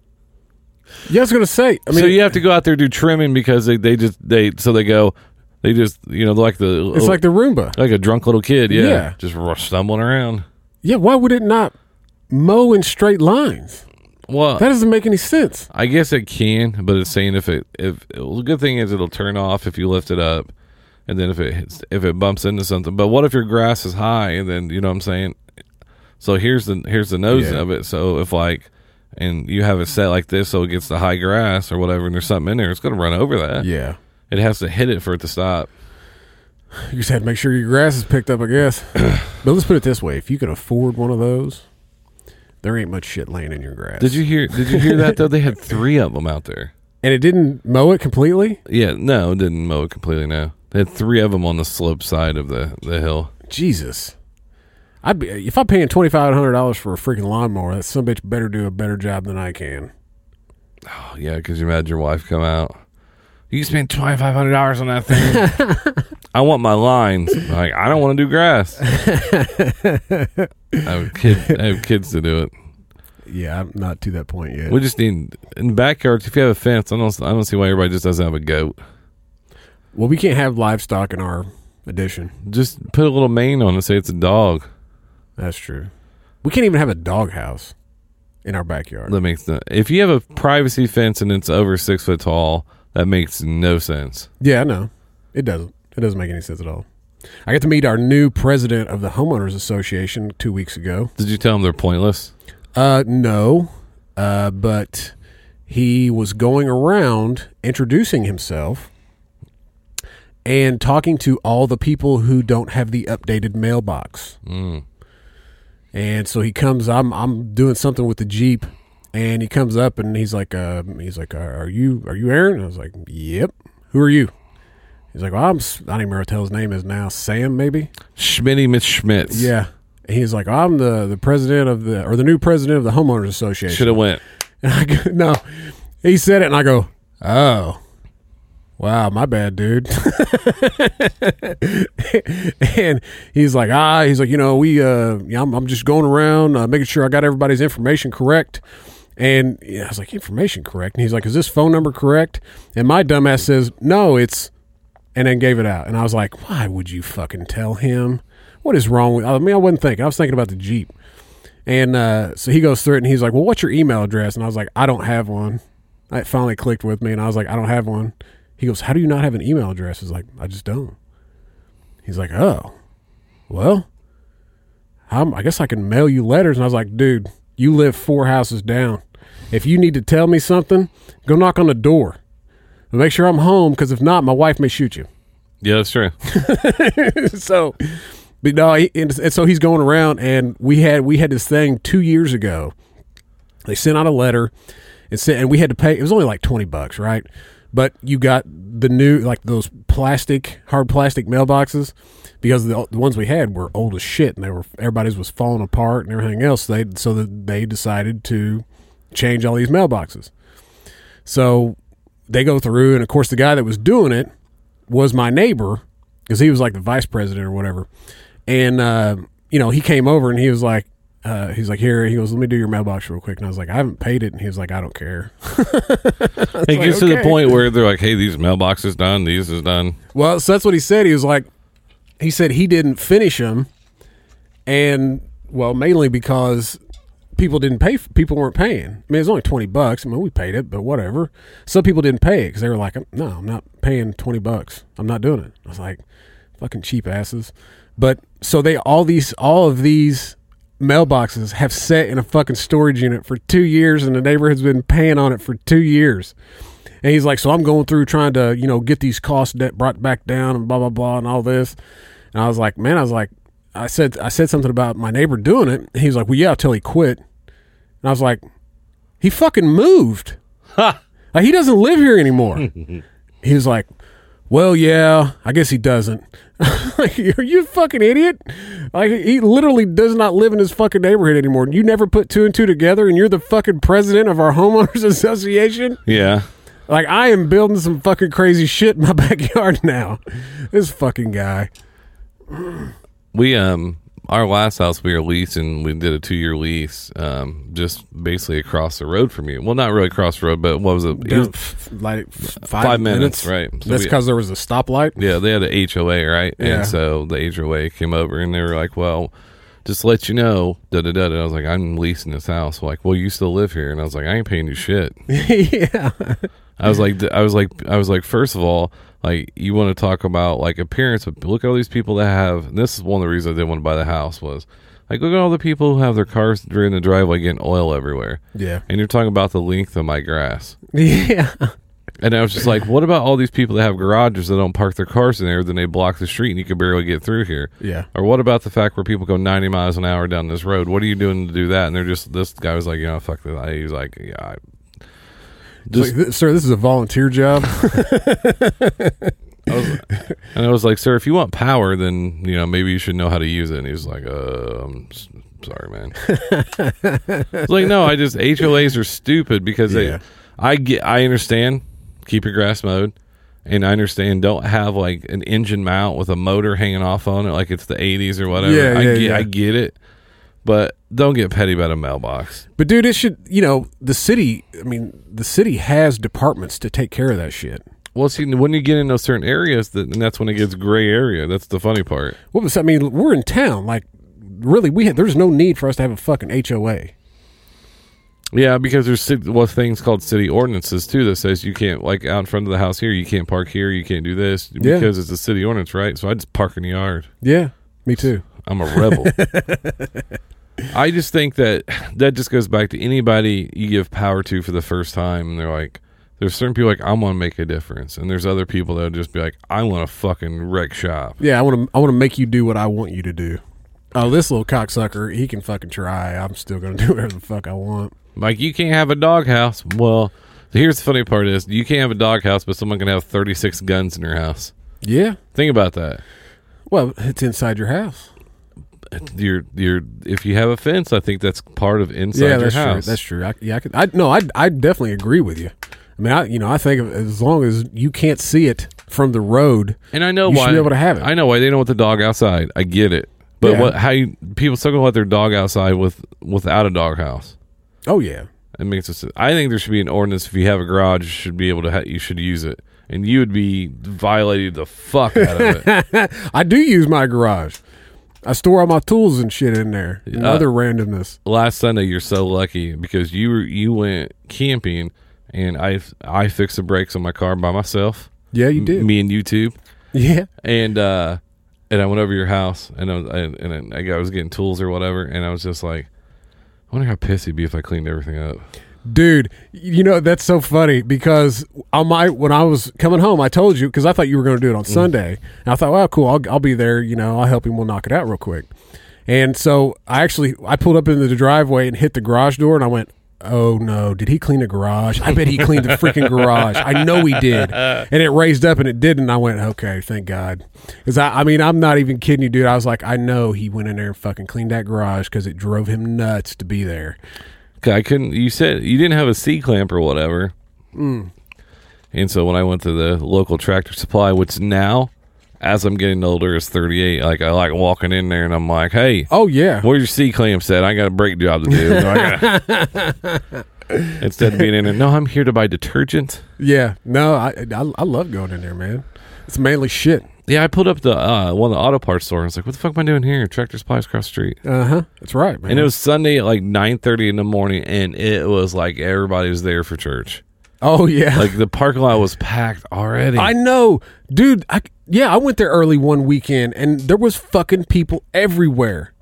Yeah, I was gonna say. I mean, so you have to go out there do trimming because they, they just they so they go they just you know like the It's like the Roomba. like a drunk little kid yeah, Yeah. just stumbling around. yeah, why would it not mow in straight lines? Well, That doesn't make any sense. I guess it can, but it's saying if it if well, the good thing is it'll turn off if you lift it up, and then if it hits if it bumps into something. But what if your grass is high and then you know what I'm saying? So here's the here's the nose Yeah. of it. So if like and you have it set like this so it gets the high grass or whatever, and there's something in there, it's gonna run over that. Yeah. It has to hit it for it to stop. You just had to make sure your grass is picked up, I guess. but let's put it this way: if you can afford one of those, there ain't much shit laying in your grass. Did you hear? Did you hear that though? They had three of them out there. And it didn't mow it completely. Yeah, no, it didn't mow it completely. No, they had three of them on the slope side of the the hill. Jesus. I'd be if I'm paying twenty five hundred dollars for a freaking lawnmower. That some bitch better do a better job than I can. Oh, yeah, because you imagine your wife come out. You spent twenty five hundred dollars on that thing. I want my lines. Like I don't want to do grass. I have kid. I have kids to do it. Yeah, I'm not to that point yet. We just need in backyards. If you have a fence, I don't. I don't see why everybody just doesn't have a goat. well, we can't have livestock in our addition. Just put a little mane on it. Say it's a dog. That's true. We can't even have a dog house in our backyard. That makes no. If you have a privacy fence and it's over six foot tall, that makes no sense. Yeah, I know. It doesn't. It doesn't make any sense at all. I got to meet our new president of the homeowners association two weeks ago. Did you tell him they're pointless? Uh, no, uh, but he was going around introducing himself and talking to all the people who don't have the updated mailbox. Mm. And so he comes. I'm I'm doing something with the Jeep, and he comes up and he's like, uh, he's like, are you are you Aaron? I was like, yep. Who are you? He's like, well, I'm. I don't even remember what the hell his name is now. Sam, maybe. Schmitty Miss Schmitz. Yeah. And he's like, I'm the the president of the or the new president of the homeowners association. Should have went. And I go, no, he said it, and I go, oh. Wow, my bad, dude. and he's like, ah, he's like, you know, we, uh, yeah, I'm, I'm just going around uh, making sure I got everybody's information correct. And yeah, I was like, information correct? And he's like, is this phone number correct? And my dumbass says, no, it's, and then gave it out. And I was like, why would you fucking tell him? What is wrong with? I mean, I wasn't thinking. I was thinking about the Jeep. And uh, so he goes through it, and he's like, well, what's your email address? And I was like, I don't have one. It finally clicked with me, and I was like, I don't have one. He goes, how do you not have an email address? Was like, I just don't. He's like, oh, well, I'm, I guess I can mail you letters. And I was like, dude, you live four houses down. If you need to tell me something, go knock on the door. But make sure I'm home because if not, my wife may shoot you. Yeah, that's true. so, but no, he, and, and so he's going around, and we had we had this thing two years ago. They sent out a letter, and sent, and we had to pay. It was only like twenty bucks, right? But you got the new like those plastic hard plastic mailboxes because the, the ones we had were old as shit, and they were everybody's was falling apart and everything else. They so that they decided to change all these mailboxes. So they go through, and of course, the guy that was doing it was my neighbor because he was like the vice president or whatever. And uh, you know, he came over and he was like, uh, he's like, here. He goes, let me do your mailbox real quick. And I was like, I haven't paid it. And he was like, I don't care. It gets to the point where they're like, "Hey, these mailboxes done. These is done." Well, so that's what he said. He was like, he said he didn't finish them, and well, mainly because people didn't pay. People weren't paying. I mean, it was only twenty bucks. I mean, we paid it, but whatever. Some people didn't pay it because they were like, "No, I'm not paying twenty bucks. I'm not doing it." I was like, "Fucking cheap asses." But so they all these all of these mailboxes have sat in a fucking storage unit for two years, and the neighborhood's been paying on it for two years. And he's like, so I'm going through trying to, you know, get these costs debt brought back down and blah blah blah and all this. And I was like, man, I was like, I said, I said something about my neighbor doing it. He was like, well, yeah, till he quit. And I was like, he fucking moved. Like, he doesn't live here anymore. he was like, well, yeah, I guess he doesn't. like, are you a fucking idiot? Like, he literally does not live in his fucking neighborhood anymore. You never put two and two together, and you're the fucking president of our homeowners association. Yeah. Like, I am building some fucking crazy shit in my backyard now. This fucking guy. We um our last house we were leasing. We did a two year lease, um, just basically across the road from you. Well, not really across the road, but what was it? it was like five, five minutes, minutes? right? So That's because there was a stoplight. Yeah, they had a HOA, right? Yeah. And so the HOA came over and they were like, "Well, just to let you know, da da da." da." I was like, "I'm leasing this house." Like, "Well, you still live here?" And I was like, "I ain't paying you shit." yeah. I was like, I was like, I was like, first of all, like you want to talk about like appearance, but look at all these people that have. This is one of the reasons I didn't want to buy the house was like look at all the people who have their cars during the driveway getting oil everywhere. Yeah. and you're talking about the length of my grass. Yeah. And I was just like, what about all these people that have garages that don't park their cars in there, then they block the street and you can barely get through here? Yeah. Or what about the fact where people go 90 miles an hour down this road? What are you doing to do that? And they're just, this guy was like, you know, fuck that. He's like, yeah, I, Just, like, sir, this is a volunteer job. I was, and I was like, sir, if you want power, then, you know, maybe you should know how to use it. And he was like, uh, I'm sorry, man. It's like, no, I just, HOAs are stupid because Yeah. they, I get, I understand keep your grass mowed. And I understand don't have like an engine mount with a motor hanging off on it like it's the 80s or whatever. Yeah, I yeah, get yeah. I get it. But don't get petty about a mailbox. But dude, it should you know the city. I mean, the city has departments to take care of that shit. Well, see, when you get in those certain areas, that, and that's when it gets gray area. That's the funny part. What was I mean? We're in town. Like, really, we had, there's no need for us to have a fucking HOA. Yeah, because there's well things called city ordinances too that says you can't like out in front of the house here, you can't park here, you can't do this Yeah. because it's a city ordinance, right? So I just park in the yard. Yeah, me too. I'm a rebel. I just think that that just goes back to anybody you give power to for the first time, and they're like, there's certain people like I want to make a difference, and there's other people that would just be like, I want to fucking wreck shop. Yeah, I want to. I want to make you do what I want you to do. Oh, this little cocksucker, he can fucking try. I'm still gonna do whatever the fuck I want. Like you can't have a doghouse. Well, here's the funny part: is you can't have a doghouse, but someone can have 36 guns in your house. Yeah. Think about that. Well, it's inside your house. Your your if you have a fence, I think that's part of inside yeah, your house. true. That's true. I, yeah, I could. I no, I I definitely agree with you. I mean, I you know, I think as long as you can't see it from the road, And I know you why should be able to have it. I know why they don't want the dog outside. I get it. But Yeah. what how you people still gonna let their dog outside with without a dog house? oh yeah, It makes us. I think there should be an ordinance. If you have a garage, you should be able to. Ha- you should use it, and you would be violating the fuck out of it. I do use my garage. I store all my tools and shit in there. And Uh, other randomness. Last Sunday, you're so lucky because you were, you went camping, and I I fixed the brakes on my car by myself. Yeah, you M- did. Me and YouTube. Yeah. and uh and I went over to your house and I was I, and I, I was getting tools or whatever and I was just like I wonder how pissed he'd be if I cleaned everything up. Dude, you know that's so funny because on my when I was coming home, I told you because I thought you were going to do it on mm. Sunday, and I thought, well, cool, I'll, I'll be there. You know, I'll help him. We'll knock it out real quick. And so I actually I pulled up into the driveway and hit the garage door, and I went, "Oh no, did he clean the garage? I bet he cleaned the freaking garage. I know he did." And it raised up and it didn't. I went, "Okay, thank God," because I, I mean I'm not even kidding you, dude. I was like, I know he went in there and fucking cleaned that garage because it drove him nuts to be there. I couldn't. You said you didn't have a C clamp or whatever, Mm. and so when I went to the local tractor supply, which now, as I'm getting older, is 38. Like I like walking in there and I'm like, "Hey, Oh yeah, where's your C clamp set? I got a brake job to do." Gotta- Instead of being in there, no, I'm here to buy detergent. Yeah, no, I, I I love going in there, man. It's mainly shit. Yeah, I pulled up the uh, one of the auto parts store. and I was like, "What the fuck am I doing here?" Tractor Supplies across the street. Uh huh. That's right, man. And it was Sunday at like nine thirty in the morning, and it was like everybody was there for church. oh yeah, Like the parking lot was packed already. I know, dude. I yeah, I went there early one weekend, and there was fucking people everywhere.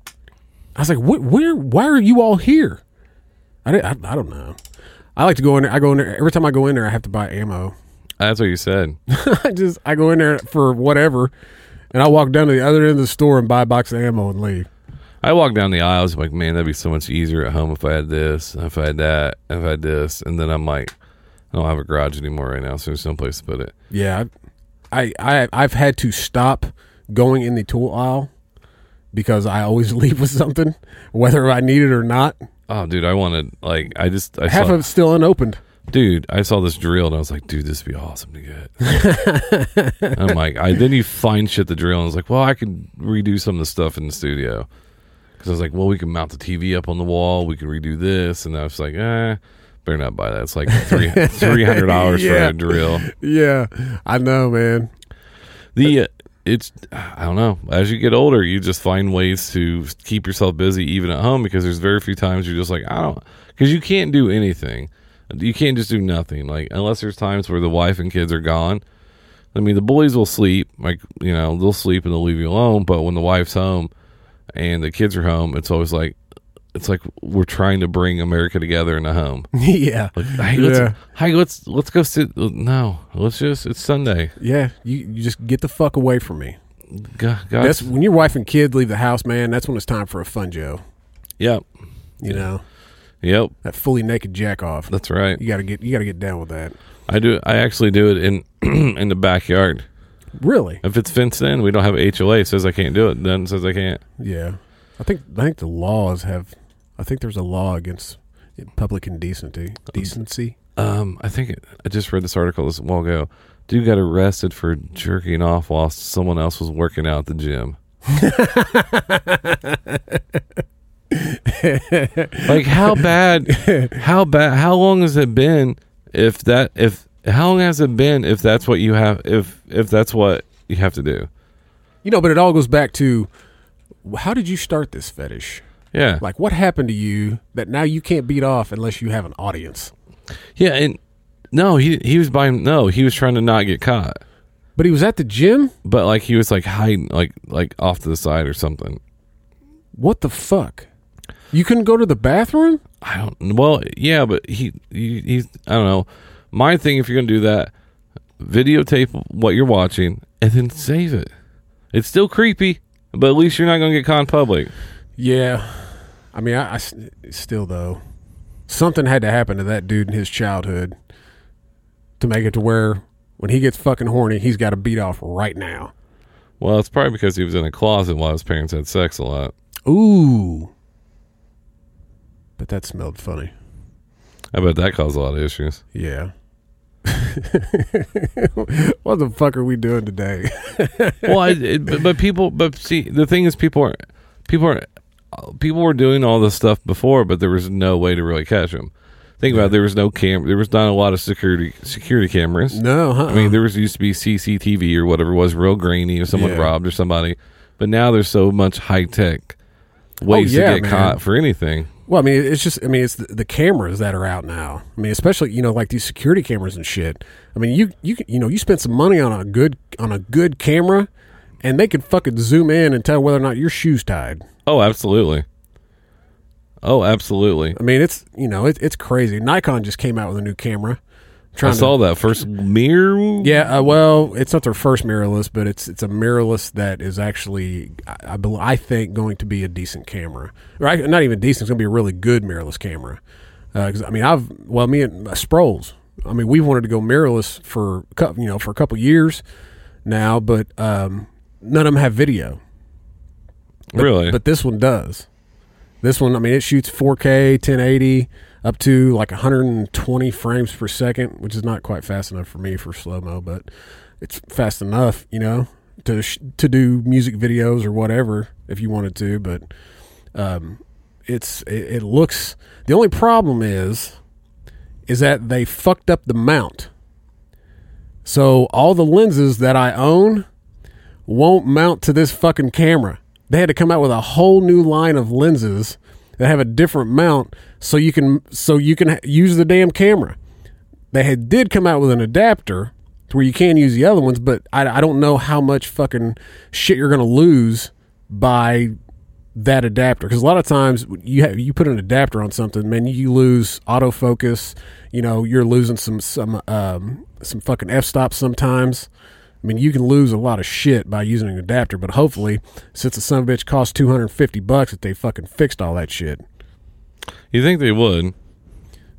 I was like, what? Where? Why are you all here? I, I I don't know. I like to go in there. I go in there every time I go in there. I have to buy ammo. That's what you said. I just I go in there for whatever, and I walk down to the other end of the store and buy a box of ammo and leave. I walk down the aisles like, man, that'd be so much easier at home if I had this, if I had that, if I had this, and then I'm like, I don't have a garage anymore right now, so there's no place to put it. Yeah, I, I I've had to stop going in the tool aisle because I always leave with something, whether I need it or not. Oh, dude, I wanted like I just I Half saw, of it's still unopened. Dude, I saw this drill and I was like, dude, this would be awesome to get. I'm like, I then you find shit the drill and I was like, well, I could redo some of the stuff in the studio because I was like, well, we can mount the TV up on the wall, we can redo this, and I was like, eh, better not buy that. It's like three three hundred dollars Yeah. for a drill. Yeah, I know, man. The uh, it's I don't know. As you get older, you just find ways to keep yourself busy even at home because there's very few times you're just like I don't because you can't do anything. You can't just do nothing. Like unless there's times where the wife and kids are gone. I mean, the boys will sleep. Like you know, they'll sleep and they'll leave you alone. But when the wife's home and the kids are home, it's always like it's like we're trying to bring America together in a home. yeah, Like, hey, let's, yeah, hey, let's let's go sit. No, let's just. It's Sunday. yeah. You you just get the fuck away from me. God, God, That's when your wife and kid leave the house, man. That's when it's time for a fun Joe. yep, You know yep. that fully naked jack off. That's right. You gotta get you gotta get down with that. I do. I actually do it in in the backyard. Really? If it's fenced in, we don't have HLA. It says I can't do it. Then says I can't. Yeah. I think I think the laws have. I think there's a law against public indecency. Decency. Um, I think it, I just read this article this a while ago. Dude got arrested for jerking off while someone else was working out at the gym. like how bad? How bad? How long has it been? If that if how long has it been? If that's what you have if if that's what you have to do. You know, but it all goes back to how did you start this fetish? Yeah. Like, what happened to you that now you can't beat off unless you have an audience? Yeah, and no, he he was buying. No, he was trying to not get caught. But he was at the gym. But like he was like hiding, like like off to the side or something. What the fuck? You couldn't go to the bathroom? I don't. Well, yeah, but he, he he's. I don't know. My thing, if you're gonna do that, videotape what you're watching and then save it. It's still creepy, but at least you're not gonna get caught in public. Yeah. I mean, I still though, something had to happen to that dude in his childhood to make it to where when he gets fucking horny, he's got to beat off right now. Well, it's probably because he was in a closet while his parents had sex a lot. Ooh. But that smelled funny. I bet that caused a lot of issues. Yeah. what the fuck are we doing today? well, I, it, but, but people, but see, the thing is, people are, people are, people were doing all this stuff before, but there was no way to really catch them. Think about it, there was no cam, there was not a lot of security security cameras. No, uh-uh. I mean there was used to be CCTV or whatever it was real grainy if someone Yeah. robbed or somebody, but now there's so much high tech oh, ways Oh, yeah, to get man. caught for anything. Well, I mean, it's just, I mean, it's the, the cameras that are out now. I mean, especially, you know, like these security cameras and shit. I mean, you, you, you know, you spend some money on a good, on a good camera and they can fucking zoom in and tell whether or not your shoe's tied. Oh, absolutely. Oh, absolutely. I mean, it's, you know, it, it's crazy. Nikon just came out with a new camera. I saw that first mirror. Yeah, uh, well, it's not their first mirrorless, but it's it's a mirrorless that is actually, I, I, I think, going to be a decent camera. Right? Not even decent. It's going to be a really good mirrorless camera. Because I mean, I've well, me and uh, Sproles. I mean, we've wanted to go mirrorless for a you know for a couple years now, but um, none of them have video. But- Really? But this one does. This one, I mean, it shoots 4K, 1080, up to like 120 frames per second, which is not quite fast enough for me for slow mo, but it's fast enough, you know, to sh- to do music videos or whatever if you wanted to. But um, it's it, it looks. The only problem is, is that they fucked up the mount. So all the lenses that I own won't mount to this fucking camera. They had to come out with a whole new line of lenses that have a different mount so you can so you can use the damn camera. They had did come out with an adapter to where you can use the other ones, but I, I don't know how much fucking shit you're gonna lose by that adapter because a lot of times you have, you put an adapter on something, man, you lose autofocus. You know, you're losing some some um, some fucking f stops sometimes. I mean, you can lose a lot of shit by using an adapter, but hopefully, since the son of a bitch cost two hundred fifty bucks, that they fucking fixed all that shit. You think they would?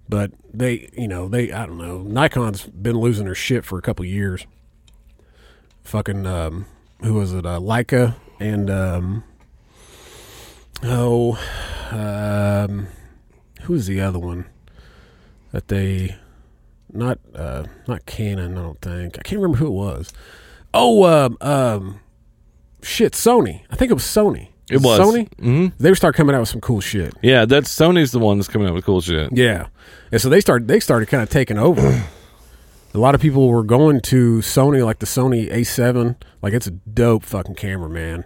But they, you know, they, I don't know. Nikon's been losing their shit for a couple years. Fucking, um, who was it? Uh, Leica and, um, oh, um, who's the other one that they, not, uh, not Canon, I don't think. I can't remember who it was. Oh, um, um, shit, Sony. I think it was Sony. It was. Sony. hmm They start coming out with some cool shit. Yeah, that's Sony's the one that's coming out with cool shit. Yeah, and so they started they started kind of taking over. a lot of people were going to Sony, like the Sony A7. Like it's a dope fucking camera, man.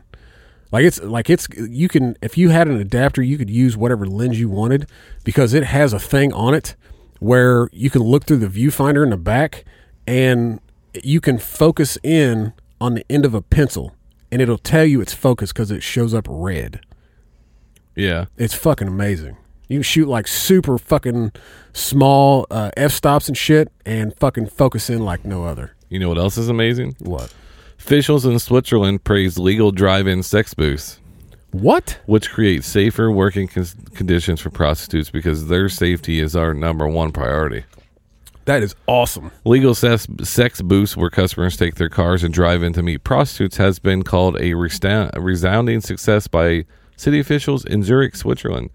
Like it's like it's you can if you had an adapter, you could use whatever lens you wanted because it has a thing on it where you can look through the viewfinder in the back and you can focus in on the end of a pencil and it'll tell you it's focused because it shows up red. Yeah. It's fucking amazing. You can shoot like super fucking small uh, f stops and shit, and fucking focus in like no other. You know what else is amazing? What? Officials in Switzerland praise legal drive-in sex booths. What? Which creates safer working conditions for prostitutes because their safety is our number one priority. That is awesome. Legal sex, sex booths where customers take their cars and drive in to meet prostitutes has been called a, resounding success by city officials in Zurich, Switzerland.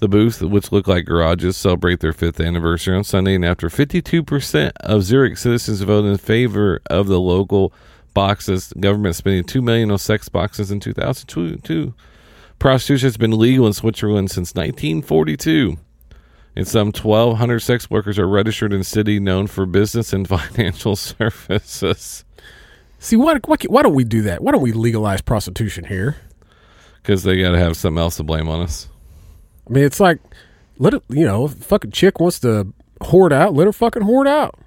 The booths, which look like garages, celebrate their fifth anniversary on Sunday, and after 52% of Zurich citizens voted in favor of the local boxes, government spending 2 million on sex boxes in 2002. Prostitution has been legal in Switzerland since 1942. And some 1,200 sex workers are registered in city known for business and financial services. See, why, why, why don't we do that? Why don't we legalize prostitution here? Because they got to have something else to blame on us. I mean, it's like, let it, you know, if a fucking chick wants to hoard out, let her fucking hoard out.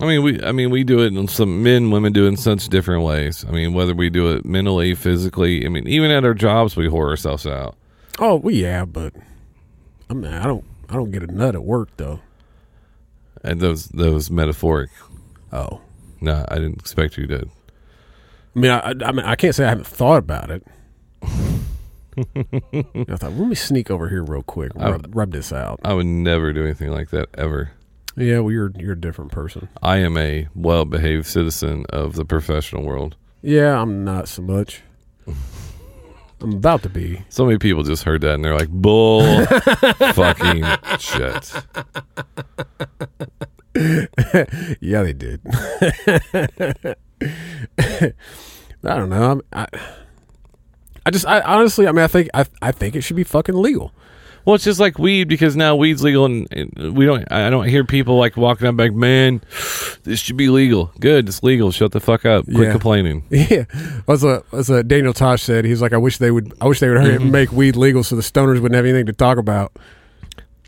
I mean, we I mean we do it in some men, women do it in such different ways. I mean, whether we do it mentally, physically. I mean, even at our jobs, we whore ourselves out. Oh, well, yeah, but I mean, I don't, I don't get a nut at work though. And those those metaphoric. Oh, no, I didn't expect you to. I mean, I, I mean, I can't say I haven't thought about it. I thought, let me sneak over here real quick, rub, rub this out. I would never do anything like that ever. Yeah, well, you're you're a different person. I am a well behaved citizen of the professional world. Yeah, I'm not so much. I'm about to be. So many people just heard that and they're like, bull fucking shit. yeah, they did. I don't know. I'm- I, I just, I honestly, I mean, I think, I, I think it should be fucking legal. Well, it's just like weed because now weed's legal, and, and we don't. I don't hear people like walking up like, "Man, this should be legal." Good, it's legal. Shut the fuck up. Quit Yeah. complaining. Yeah, as a as a Daniel Tosh said, he's like, I wish they would, I wish they would hurry up and mm-hmm. make weed legal so the stoners wouldn't have anything to talk about.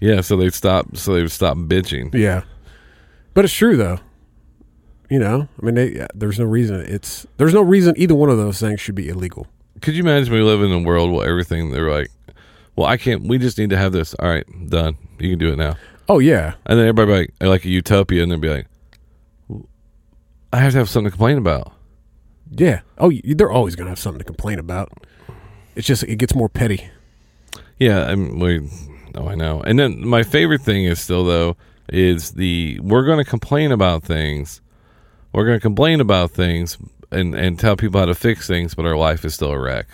Yeah, so they'd stop. So they would stop bitching. Yeah, but it's true though. You know, I mean, they, there's no reason it's there's no reason either one of those things should be illegal. Could you imagine we live in a world where everything they're like, "Well, I can't. We just need to have this. All right, done. You can do it now." Oh yeah, And then everybody be like, like a utopia, and they'd be like, "I have to have something to complain about." yeah. Oh, you, they're always gonna have something to complain about. It's just it gets more petty. Yeah, I'm. We, oh, I know. And then my favorite thing is still though is the we're going to complain about things. We're going to complain about things and and tell people how to fix things, but our life is still a wreck.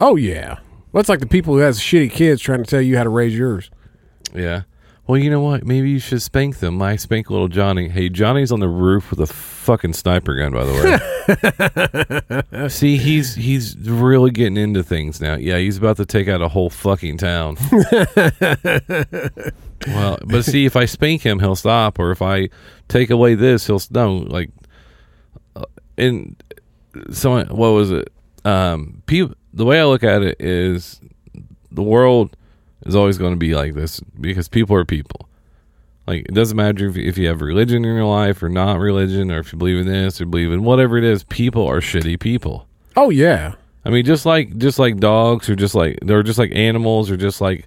Oh yeah, well, it's like the people who has shitty kids trying to tell you how to raise yours. Yeah. Well, you know what? Maybe you should spank them. I spank little Johnny. Hey, Johnny's on the roof with a fucking sniper gun. By the way, see, he's he's really getting into things now. Yeah, he's about to take out a whole fucking town. well, but see, if I spank him, he'll stop. Or if I take away this, he'll no like. Uh, and someone, what was it? Um, people. The way I look at it is, the world is always going to be like this because people are people. Like it doesn't matter if, if you have religion in your life or not religion, or if you believe in this or believe in whatever it is. People are shitty people. Oh yeah, I mean, just like just like dogs, or just like they're just like animals, or just like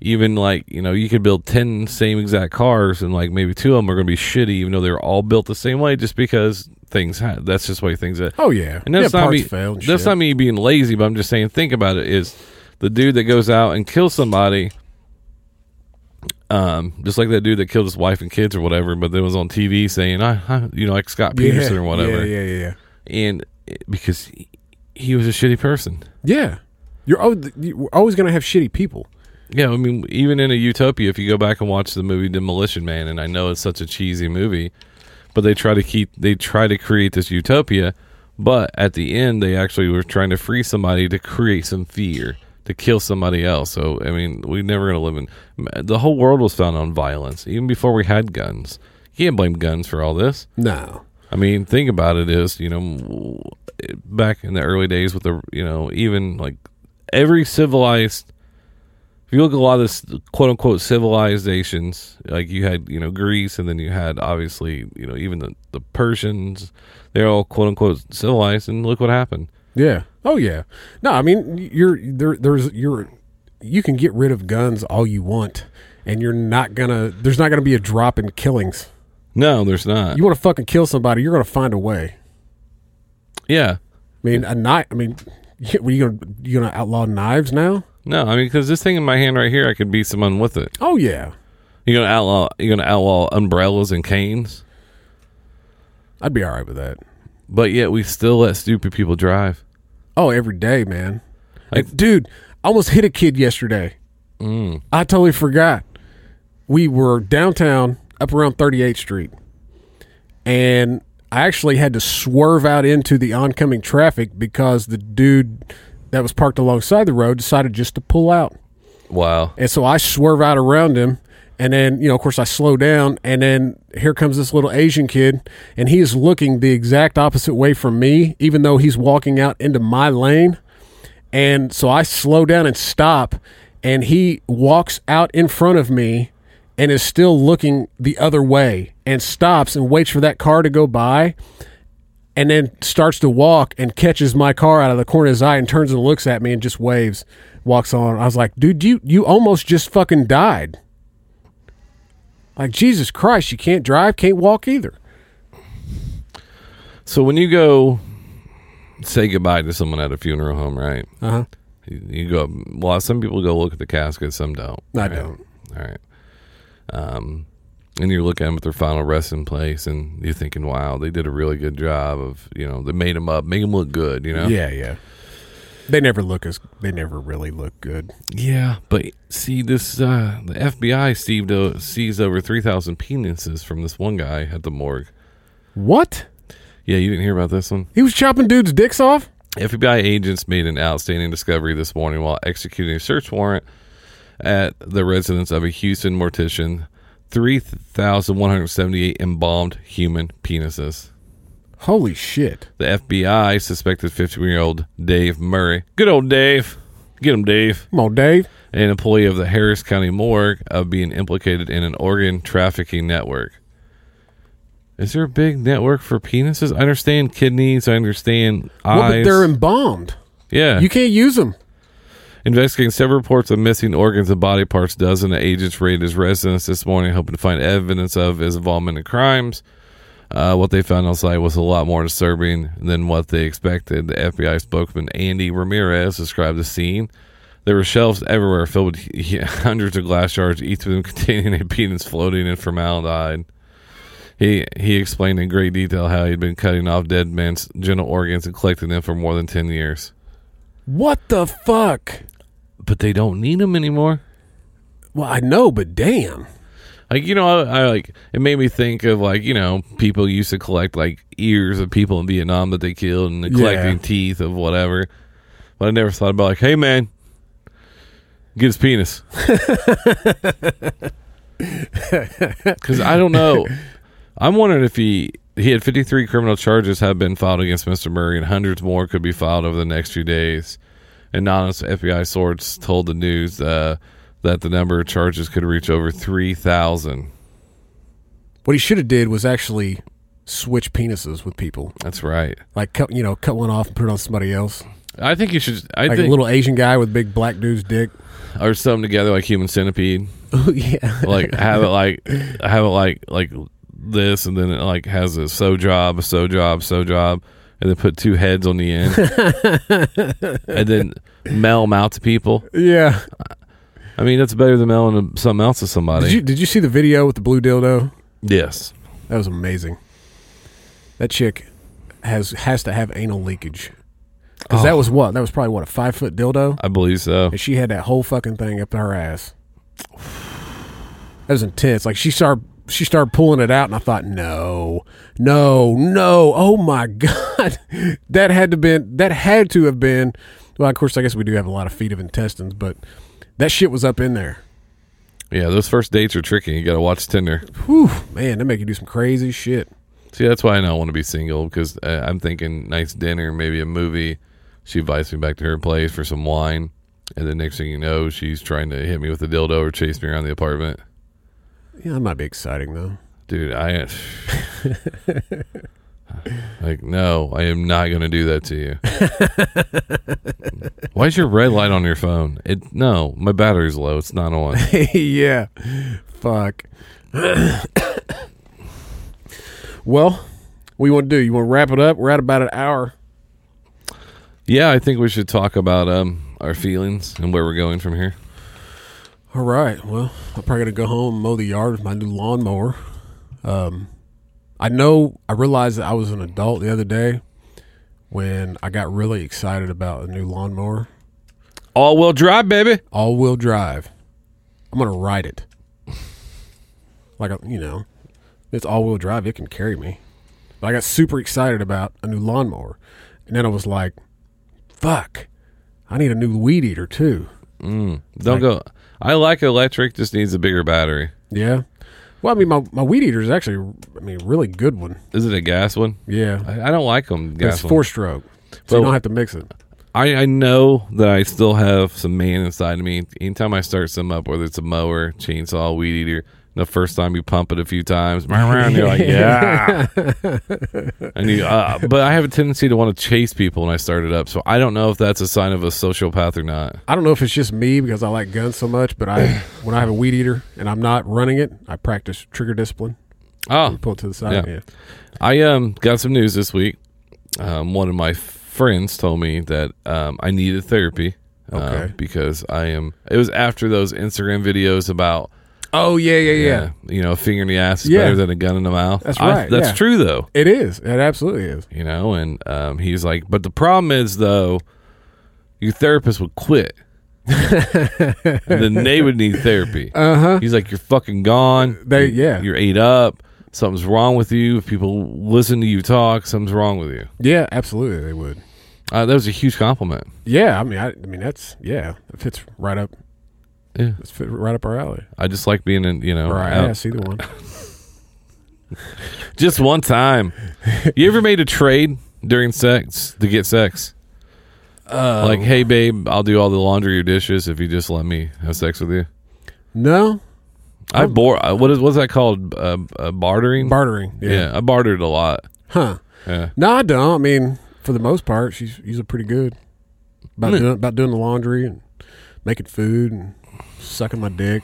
even like you know you could build ten same exact cars, and like maybe two of them are going to be shitty, even though they're all built the same way, just because things ha- that's just the way things. Are. Oh, yeah. and that's Yeah, not me. That's shit. not me being lazy, but I'm just saying. Think about it: is the dude that goes out and kills somebody. Um, just like that dude that killed his wife and kids or whatever, but then was on TV saying, I, I you know, like Scott Peterson Yeah, or whatever. Yeah, yeah, yeah. And it- because he, he was a shitty person. Yeah, you're, you're always gonna have shitty people. Yeah, I mean, even in a utopia, if you go back and watch the movie Demolition Man, and I know it's such a cheesy movie, but they try to keep, they try to create this utopia, but at the end, they actually were trying to free somebody to create some fear, to kill somebody else. So, I mean, we're never going to live in, the whole world was founded on violence, even before we had guns. You can't blame guns for all this. No. I mean, think about it is, you know, back in the early days with the, you know, even like every civilized, if you look at a lot of this quote unquote civilizations, like you had, you know, Greece and then you had obviously, you know, even the, the Persians, they're all quote unquote civilized and look what happened. Yeah. Oh yeah. No, I mean you're there. There's you're you can get rid of guns all you want, and you're not gonna. There's not gonna be a drop in killings. No, there's not. You want to fucking kill somebody, you're gonna find a way. Yeah. I mean, a knife. I mean, what, you gonna you gonna outlaw knives now? No, I mean, because this thing in my hand right here, I could beat someone with it. Oh yeah. You're gonna outlaw. You're gonna outlaw umbrellas and canes. I'd be all right with that. But yet, we still let stupid people drive. Oh, every day, man. Like- dude, I almost hit a kid yesterday. Mm. I totally forgot. We were downtown, up around 38th Street, and I actually had to swerve out into the oncoming traffic because the dude that was parked alongside the road decided just to pull out. Wow. And so I swerve out around him. And then, you know, of course, I slow down. And then here comes this little Asian kid. And he is looking the exact opposite way from me, even though he's walking out into my lane. And so I slow down and stop. And he walks out in front of me and is still looking the other way and stops and waits for that car to go by and then starts to walk and catches my car out of the corner of his eye and turns and looks at me and just waves, walks on. I was like, dude, you you almost just fucking died. Like Jesus Christ, you can't drive, can't walk either. So when you go say goodbye to someone at a funeral home, right? Uh huh. You, you go. Well, some people go look at the casket, some don't. I right? don't. All right. Um, and you're looking at them at their final resting place, and you're thinking, "Wow, they did a really good job of you know they made them up, make them look good." You know. Yeah, yeah. They never look as. They never really look good. Yeah, but see this uh the FBI seized, o- seized over 3000 penises from this one guy at the morgue. What? Yeah, you didn't hear about this one? He was chopping dudes' dicks off. FBI agents made an outstanding discovery this morning while executing a search warrant at the residence of a Houston mortician. 3,178 embalmed human penises. Holy shit! The FBI suspected 51 year old Dave Murray. Good old Dave. Get him, Dave. Come on, Dave. An employee of the Harris County Morgue of being implicated in an organ trafficking network. Is there a big network for penises? I understand kidneys. I understand Well, eyes. but they're embalmed. yeah. You can't use them. Investigating several reports of missing organs and body parts, dozen of agents raided his residence this morning, hoping to find evidence of his involvement in crimes. Uh, what they found on site was a lot more disturbing than what they expected. The FBI spokesman Andy Ramirez described the scene. There were shelves everywhere filled with hundreds of glass jars, each of them containing a penis floating in formaldehyde. He he explained in great detail how he'd been cutting off dead men's genital organs and collecting them for more than ten years. What the fuck? But they don't need them anymore. Well, I know, but damn. Like you know, I, I like it made me think of like you know people used to collect like ears of people in Vietnam that they killed and collecting Yeah. teeth of whatever. But I never thought about like, hey man, get his penis. Because I don't know. I'm wondering if he he had 53 criminal charges have been filed against Mr. Murray, and hundreds more could be filed over the next few days. Anonymous FBI source told the news uh, that the number of charges could reach over 3,000. What he should have did was actually switch penises with people. That's right. Like cut, you know, cut one off and put it on somebody else. I think you should. I like think a little Asian guy with big black dude's dick. or something together like human centipede. Oh yeah. like have it like have it like like this, and then it like has a so job, a so job, so job, and then put two heads on the end, and then mail them out to people. Yeah. I mean, that's better than mailing something else to somebody. Did you did you see the video with the blue dildo? yes. That was amazing. That chick has has to have anal leakage. Because that Oh. was what? That was probably what a five foot dildo. I believe so. And she had that whole fucking thing up her ass. That was intense. Like she started she started pulling it out and I thought, no, no, no. Oh my God. that had to been that had to have been well, of course I guess we do have a lot of feet of intestines, but that shit was up in there. Yeah, those first dates are tricky. You got to watch Tinder. Whew, man, they make you do some crazy shit. See, that's why I don't want to be single because uh, I'm thinking nice dinner, maybe a movie. She invites me back to her place for some wine, and then next thing you know, she's trying to hit me with a dildo or chase me around the apartment. Yeah, that might be exciting though. Dude, I like no, I am not going to do that to you. Why is your red light on your phone? It no, my battery's low. It's not on. yeah. Fuck. well, what you want to do? You want to wrap it up? We're at about an hour. Yeah, I think we should talk about um our feelings and where we're going from here. All right. Well, I'm probably gonna go home and mow the yard with my new lawnmower. Um, I know. I realized that I was an adult the other day when I got really excited about a new lawnmower. All wheel drive, baby. All wheel drive. I'm gonna ride it. Like a, you know, it's all wheel drive. It can carry me. But I got super excited about a new lawnmower, and then I was like, "Fuck, I need a new weed eater too." Mm, don't Like- go. I like electric. Just needs a bigger battery. Yeah. Well, I mean, my, my weed eater is actually, I mean, really good one. Is it a gas one? Yeah. I, I don't like them. Gas it's ones. four stroke, so But- you don't have to mix it. I, I know that I still have some man inside of me. Anytime I start some up, whether it's a mower, chainsaw, weed eater, the first time you pump it a few times, and you're like, yeah. and you, uh, but I have a tendency to want to chase people when I start it up. So I don't know if that's a sign of a sociopath or not. I don't know if it's just me because I like guns so much, but I when I have a weed eater and I'm not running it, I practice trigger discipline. Oh, You pull it to the side. Yeah. I um got some news this week. Um, one of my friends told me that um, I needed therapy. uh, because I am. It was after those Instagram videos about. Oh yeah, yeah, yeah. You know, a finger in the ass is Yeah. better than a gun in the mouth. That's I- right, that's yeah. true though. It is. It absolutely is. You know, and um, he's like, but the problem is though, your therapist would quit. and then they would need therapy. Uh-huh. He's like, you're fucking gone. They- You're- yeah. You're ate up. Something's wrong with you. If people listen to you talk, something's wrong with you. Yeah, absolutely, they would. Uh, that was a huge compliment. Yeah, I mean, I, I mean that's yeah, it fits right up. Yeah, it's fit right up our alley. I just like being in, you know, our out- ass, either one. just one time. You ever made a trade during sex to get sex? Uh, like, hey, babe, I'll do all the laundry your dishes if you just let me have sex with you. No, I bore. uh, What is what's that called? Uh, uh, bartering. Bartering, yeah. I bartered a lot. Huh? Yeah. No, I don't. I mean, for the most part, she's usually pretty good about Hmm. doing about doing the laundry and making food and sucking my dick.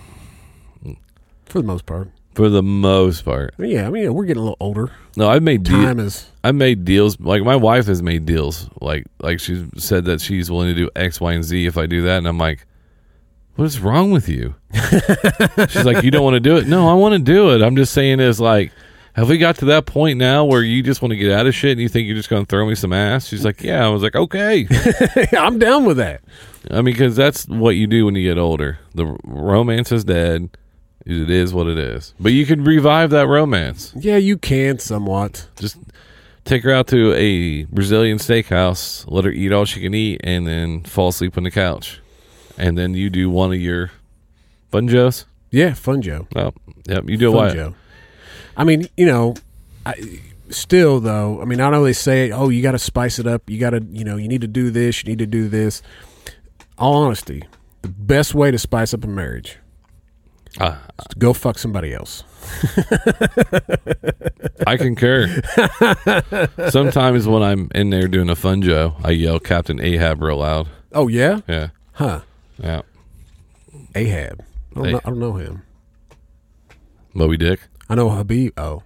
For the most part, For the most part. yeah. I mean, yeah, we're getting a little older. No, I've made deal- Time is- I've made deals. Like my wife has made deals. Like like she said that she's willing to do X, Y, and Z if I do that, and I'm like, what is wrong with you? she's like, you don't want to do it. No, I want to do it. I'm just saying is like. Have we got to that point now where you just want to get out of shit and you think you're just going to throw me some ass? She's like, yeah. I was like, okay. I'm down with that. I mean, because that's what you do when you get older. The romance is dead. It is what it is. But you can revive that romance. Yeah, you can somewhat. Just take her out to a Brazilian steakhouse, let her eat all she can eat, and then fall asleep on the couch. And then you do one of your fun joes. Yeah, fun Joe. Oh, yep. You do Fun what? I mean, you know, I, still though. I mean, I know they say, "Oh, you got to spice it up. You got to, you know, you need to do this. You need to do this." All honesty, the best way to spice up a marriage uh, is to go fuck somebody else. I concur. Sometimes when I'm in there doing a fun joe, I yell Captain Ahab real loud. Oh yeah, Yeah. huh? Yeah. Ahab. I don't, know, I don't know him. Moby Dick. I know Habib. Oh,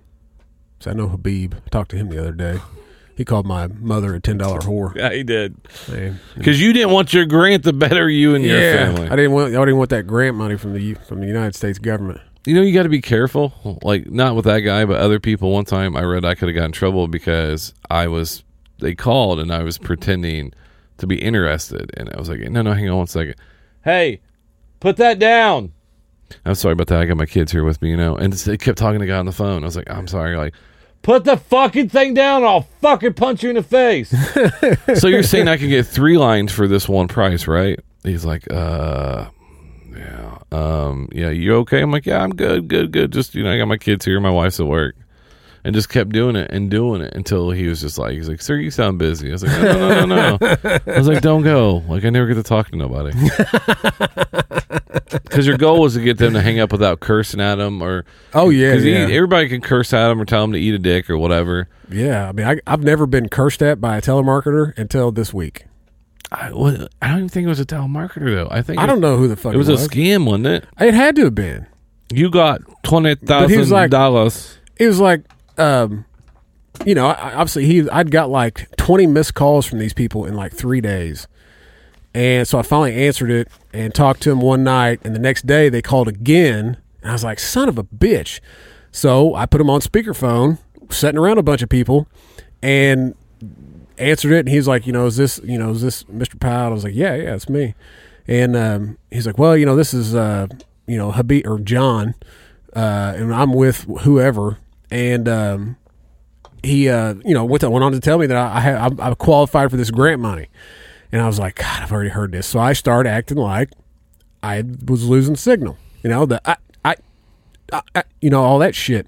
so I know Habib. I talked to him the other day. He called my mother a ten dollar whore. Yeah, he did. Because you didn't want your grant to better you and your yeah, family. I didn't want. I didn't want that grant money from the from the United States government. You know, you got to be careful. Like, not with that guy, but other people. One time I read I could have gotten in trouble because I was, they called and I was pretending to be interested. And I was like, no, no, hang on one second. Hey, put that down. I'm sorry about that. I got my kids here with me, you know. And they kept talking to the guy on the phone. I was like, I'm sorry. Like, put the fucking thing down or I'll fucking punch you in the face. so you're saying I can get three lines for this one price, right? He's like, uh, yeah, um, yeah, you okay? I'm like, yeah, I'm good, good, good. Just you know, I got my kids here, my wife's at work, and just kept doing it and doing it until he was just like, he's like, sir, you sound busy. I was like, no, no, no, no, no. I was like, don't go. Like, I never get to talk to nobody. Because your goal was to get them to hang up without cursing at them, or Oh, yeah, 'cause he- yeah. everybody can curse at them or tell them to eat a dick or whatever. Yeah, I mean, I, I've never been cursed at by a telemarketer until this week. I, was, I don't even think it was a telemarketer though. I think I it- don't know who the fuck it was, it a scam, wasn't it? It had to have been. You got twenty But he was like- dollars. It was like, um, you know, obviously he, I'd got like twenty missed calls from these people in like three days, and so I finally answered it and talked to him one night, and the next day they called again, and I was like, son of a bitch. So I put him on speakerphone, sitting around a bunch of people, and answered it and he's like, you know, is this, you know, is this Mr. Powell? I was like, yeah, yeah, it's me. And um, he's like, well, you know, this is, uh, you know, Habib or John, uh, and I'm with whoever. And um, he, uh, you know, went, went on to tell me that I, I I'm qualified for this grant money. And I was like, God, I've already heard this. So I started acting like I was losing signal, you know, the I, I, I, I you know, all that shit.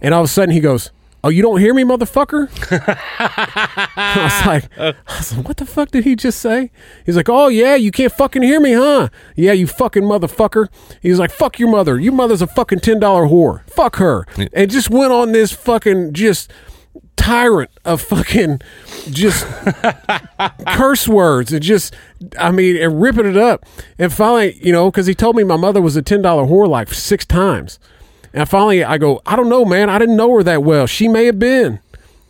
And all of a sudden he goes, Oh, you don't hear me, motherfucker? I was like, I was like, what the fuck did he just say? He's like, oh yeah, you can't fucking hear me, huh? Yeah, you fucking motherfucker. He's like, fuck your mother. Your mother's a fucking ten dollar whore. Fuck her. And just went on this fucking just tyrant of fucking just curse words and just I mean and ripping it up. And finally, you know, because he told me my mother was a ten dollar whore like six times. And finally, I go, I don't know, man. I didn't know her that well. She may have been.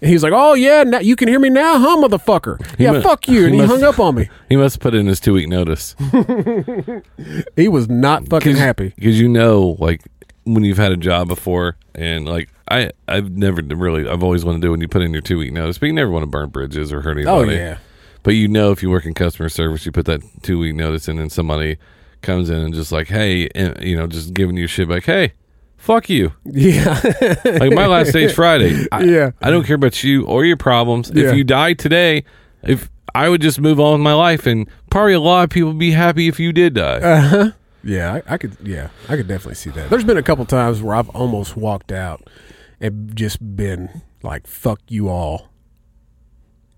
And he's like, Oh yeah, now you can hear me now, huh, motherfucker? He yeah, mu- fuck you. And he, must- hung up on me. He must put in his two week notice He was not fucking happy. because you know, like when you've had a job before, and like I, I've never really, I've always wanted to do when you put in your two week notice, but you never want to burn bridges or hurt anybody. Oh, anybody. yeah. But you know, if you work in customer service, you put that two week notice in, and somebody comes in and just like, hey, and, you know, just giving you shit like, hey, fuck you. Yeah. like my last day's Friday. I, Yeah. I don't care about you or your problems. Yeah. If you die today, if I would just move on with my life, and probably a lot of people would be happy if you did die. Uh huh. Yeah, I, I could. Yeah, I could definitely see that. There's been a couple times where I've almost walked out and just been like, "Fuck you all."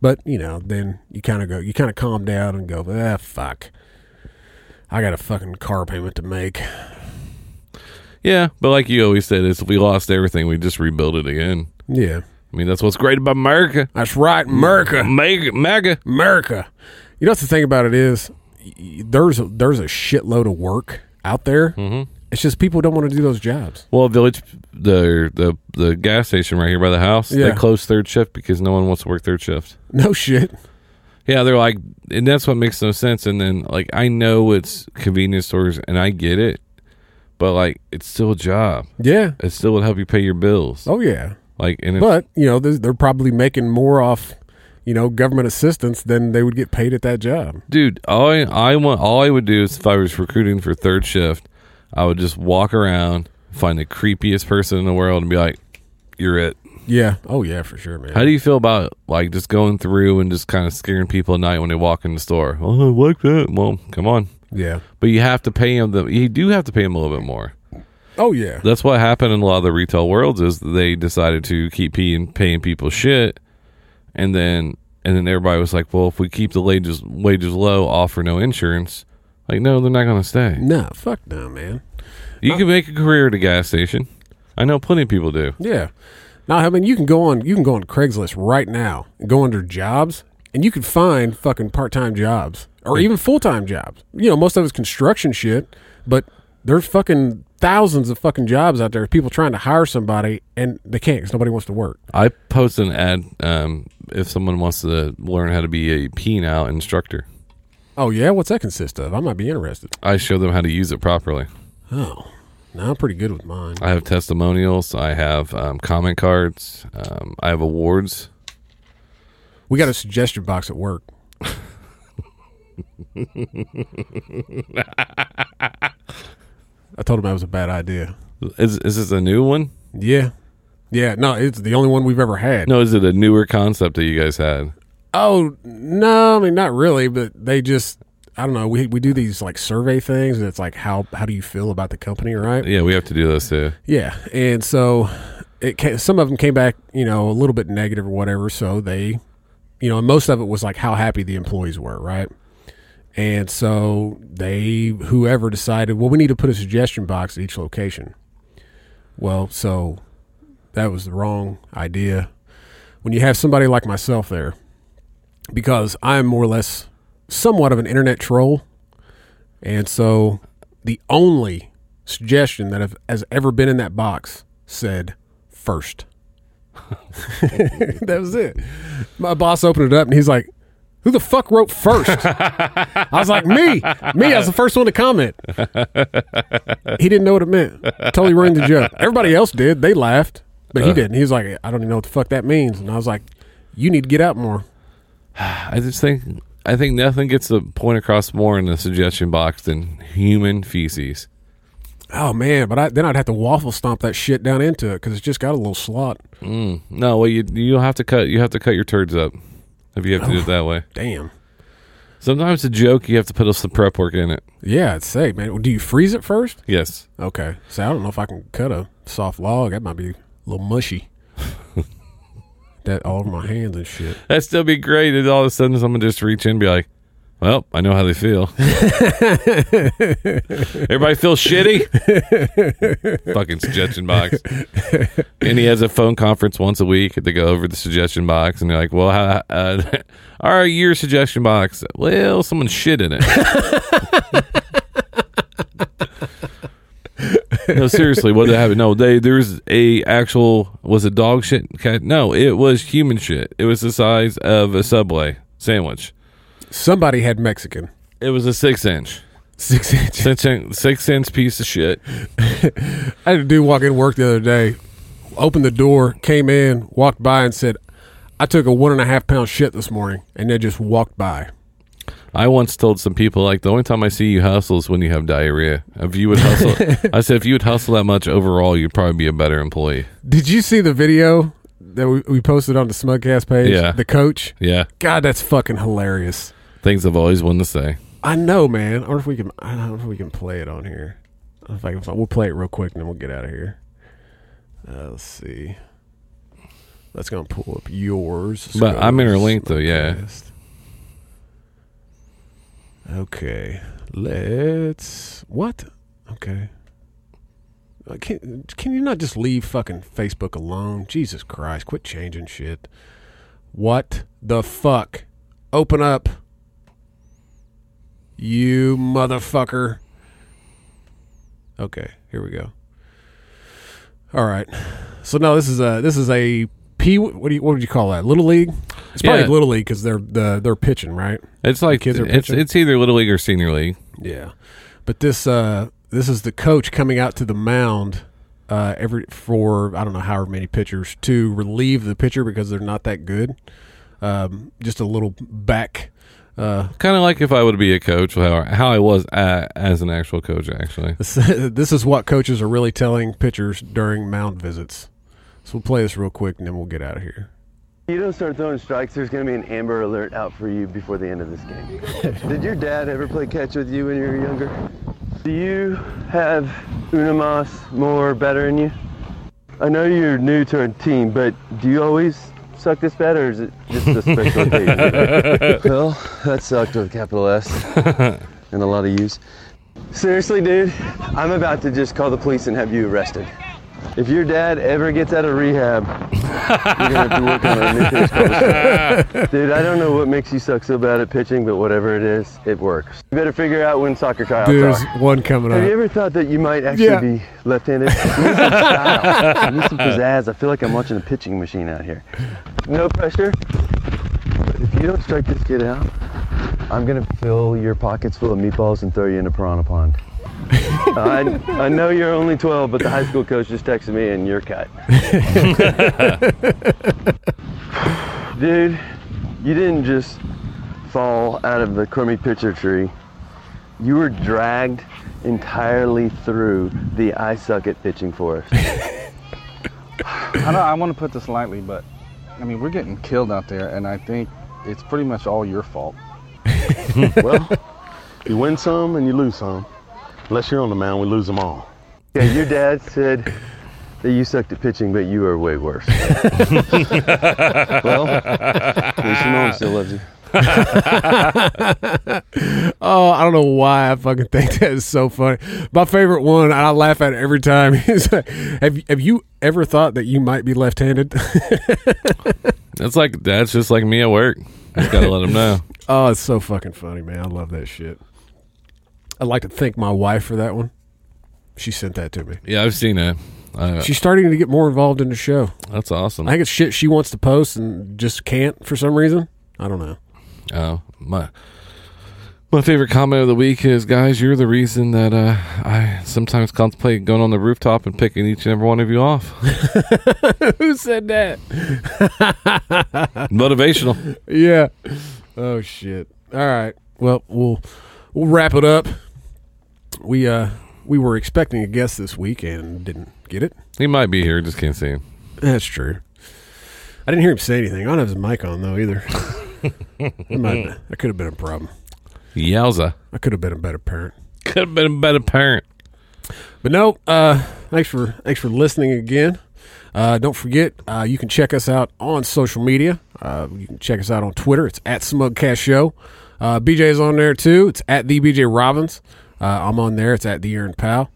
But you know, then you kind of go, you kind of calm down and go, "Ah, fuck." I got a fucking car payment to make. Yeah, but like you always said, if we lost everything, we just rebuild it again. Yeah. I mean, that's what's great about America. That's right, America. Mega, mega. America. You know what the thing about it is? There's a, there's a shitload of work out there. Mm-hmm. It's just people don't want to do those jobs. Well, Village, the the the gas station right here by the house, Yeah. they closed third shift because no one wants to work third shift. No shit. Yeah, they're like, and that's what makes no sense. And then, like, I know it's convenience stores, and I get it, but like, it's still a job. Yeah. It still would help you pay your bills. Oh yeah. Like, and But you know, they're, they're probably making more off, you know, government assistance than they would get paid at that job. dude, all I, I want, all I would do is if I was recruiting for third shift, I would just walk around, find the creepiest person in the world, and be like, "You're it." Yeah. Oh yeah, for sure, man. How do you feel about like just going through and just kind of scaring people at night when they walk in the store? Oh, I like that. Well, come on. Yeah. But you have to pay them. The you do have to pay them a little bit more. Oh yeah. That's what happened in a lot of the retail worlds is they decided to keep paying, paying people shit, and then and then everybody was like, well, if we keep the wages wages low, offer no insurance. Like, no, they're not going to stay. No, fuck no, man. You can make a career at a gas station. I know plenty of people do. Yeah. Now, I mean, you can go on you can go on Craigslist right now and go under jobs, and you can find fucking part time jobs or even full time jobs. You know, most of it's construction shit, but there's fucking thousands of fucking jobs out there. People trying to hire somebody and they can't because nobody wants to work. I post an ad um, if someone wants to learn how to be a penal instructor. Oh yeah, what's that consist of? I might be interested. I show them how to use it properly. Oh, no, I'm pretty good with mine. I have testimonials. I have um, comment cards. Um, I have awards. We got a suggestion box at work. I told him that was a bad idea. Is is this a new one? Yeah, yeah. No, it's the only one we've ever had. No, is it a newer concept that you guys had? Oh no, I mean not really, but they just I don't know. We we do these like survey things, and it's like how how do you feel about the company, right? Yeah, we have to do those too. Yeah, and so it came, some of them came back, you know, a little bit negative or whatever. So they, you know, most of it was like how happy the employees were, right? And so they, whoever decided, well, we need to put a suggestion box at each location. Well, so that was the wrong idea. When you have somebody like myself there, because I'm more or less somewhat of an internet troll, and so the only suggestion that has ever been in that box said first. that was it. My boss opened it up and he's like, "Who the fuck wrote first? I was like, "Me, me." I was the first one to comment. He didn't know what it meant. Totally ruined the joke. Everybody else did. They laughed, but he Uh. didn't. He was like, "I don't even know what the fuck that means." And I was like, "You need to get out more." I just think I think nothing gets the point across more in the suggestion box than human feces. Oh man, but I, then I'd have to waffle stomp that shit down into it because it's just got a little slot. Mm. No, well you you have to cut you have to cut your turds up if you have to do it that way. Damn. Sometimes a joke you have to put some prep work in it. Yeah, I'd say, man. Do you freeze it first? Yes. Okay. So I don't know if I can cut a soft log. That might be a little mushy. that all over my hands and shit. That'd still be great if all of a sudden someone just reach in and be like, Well, I know how they feel. Everybody feels shitty? Fucking suggestion box. And he has a phone conference once a week They go over the suggestion box. And they're like, Well, how, uh, all right, your suggestion box. Well, someone shit in it. no, seriously, what did happen? No, they there's a actual was it dog shit? No, it was human shit. It was the size of a subway sandwich. Somebody had Mexican. It was a six inch, Six inch. six inch, six inch piece of shit. I had a dude walk in work the other day, opened the door, came in, walked by, and said, I took a one and a half pound shit this morning, and they just walked by. I once told some people like the only time I see you hustle is when you have diarrhea. If you would hustle, I said if you would hustle that much overall, you'd probably be a better employee. Did you see the video that we, we posted on the Smugcast page? Yeah. The coach? Yeah, God, that's fucking hilarious. Things I've always wanted to say. I know, man. I wonder if we can. I don't know if we can play it on here. I If I can we'll play it real quick and then we'll get out of here. Uh, let's see. That's gonna pull up yours. Let's But I'm interlinked though. Yeah. Okay, let's. What? Okay. Uh, Can can you not just leave fucking Facebook alone? Jesus Christ! Quit changing shit. What the fuck? Open up. You motherfucker. Okay, here we go. All right. So no, this is a this is a P. What do you what would you call that? Little league. It's probably Yeah. little league because they're the they're pitching right. it's like kids are it's pitching? it's either little league or senior league. Yeah, but this uh this is the coach coming out to the mound uh every for I don't know however many pitchers to relieve the pitcher because they're not that good. Um, just a little back. Uh, Kind of like if I would be a coach, how how I was uh as an actual coach. Actually, this, this is what coaches are really telling pitchers during mound visits. So we'll play this real quick and then we'll get out of here. You don't start throwing strikes, there's going to be an amber alert out for you before the end of this game. Did your dad ever play catch with you when you were younger? Do you have Unamas more better in you? I know you're new to our team, but do you always suck this bad, or is it just a special occasion? well, that sucked with a capital S and a lot of U's. Seriously, dude, I'm about to just call the police and have you arrested. If your dad ever gets out of rehab, you're gonna have to work on a. Dude, I don't know what makes you suck so bad at pitching, but whatever it is, it works. You better figure out when soccer tryouts Dude, there's are. one coming up. Have you ever thought that you might actually Yeah. be left-handed? You need some style. You need some pizzazz. I feel like I'm watching a pitching machine out here. No pressure. But if you don't strike this kid out, I'm gonna fill your pockets full of meatballs and throw you in a piranha pond. I, I know you're only 12, but the high school coach just texted me and you're cut. Dude, you didn't just fall out of the crummy pitcher tree. You were dragged entirely through the I suck at pitching forest. I know I want to put this lightly, but I mean we're getting killed out there, and I think it's pretty much all your fault. well, you win some and you lose some. Unless you're on the mound, we lose them all. Yeah, your dad said that you sucked at pitching, but you are way worse. well, at least your mom still loves you. oh, I don't know why I fucking think that is so funny. My favorite one, and I laugh at it every time. Is like, have have you ever thought that you might be left-handed? that's like that's just like me at work. Just gotta let them know. oh, it's so fucking funny, man. I love that shit. I'd like to thank my wife for that one. She sent that to me. Yeah, I've seen it. Uh, She's starting to get more involved in the show. That's awesome. I think it's shit she wants to post and just can't for some reason. I don't know. Oh my! My favorite comment of the week is, guys, you're the reason that uh, I sometimes contemplate going on the rooftop and picking each and every one of you off. Who said that? Motivational. Yeah. Oh shit. All right. Well, we'll we'll wrap it up. We uh we were expecting a guest this week and didn't get it. He might be here, just can't see him. That's true. I didn't hear him say anything. I don't have his mic on though either. that, might, that could have been a problem. Yowza! I could have been a better parent. Could have been a better parent. But no, uh, thanks for thanks for listening again. Uh, don't forget, uh, you can check us out on social media. Uh, you can check us out on Twitter. It's at Smugcast Show. Uh, BJ is on there too. It's at the BJ Robbins. Uh, I'm on there. It's at the Aaron Powell.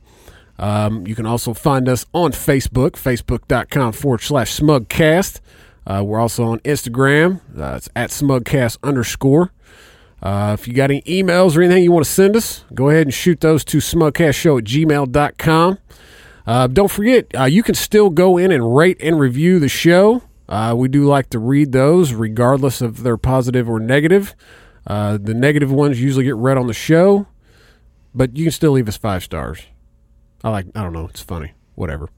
Um, you can also find us on Facebook, facebook.com forward slash smugcast. Uh, we're also on Instagram. Uh, it's at smugcast underscore. Uh, if you got any emails or anything you want to send us, go ahead and shoot those to smugcastshow at gmail.com. Uh, don't forget, uh, you can still go in and rate and review the show. Uh, we do like to read those, regardless of they're positive or negative. The negative ones usually get read on the show, but you can still leave us five stars. I like, I don't know, it's funny, whatever.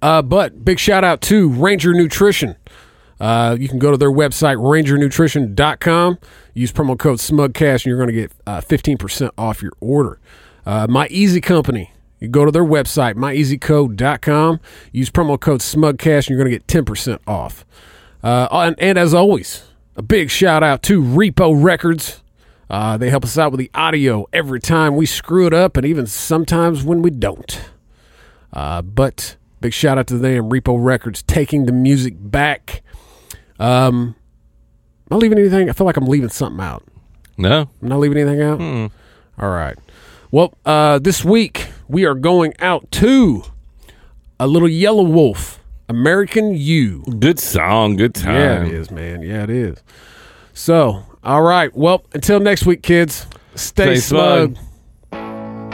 Uh, but big shout out to Ranger Nutrition. Uh, you can go to their website, rangernutrition.com. Use promo code SMUGCASH, and you're going to get uh, 15% off your order. Uh, My Easy Company. You go to their website, myeasycode.com. Use promo code SMUGCASH, and you're going to get 10% off. Uh, and, and as always, a big shout out to Repo Records. Uh, they help us out with the audio every time we screw it up, and even sometimes when we don't. Uh, but big shout out to them, Repo Records, taking the music back. Um, am I leaving anything? I feel like I'm leaving something out. No, I'm not leaving anything out. All right. Well, uh, this week we are going out to a little Yelawolf, American You. Good song, good time. Yeah, it is, man. Yeah, it is. So, all right. Well, until next week, kids. Stay, Stay smug. smug.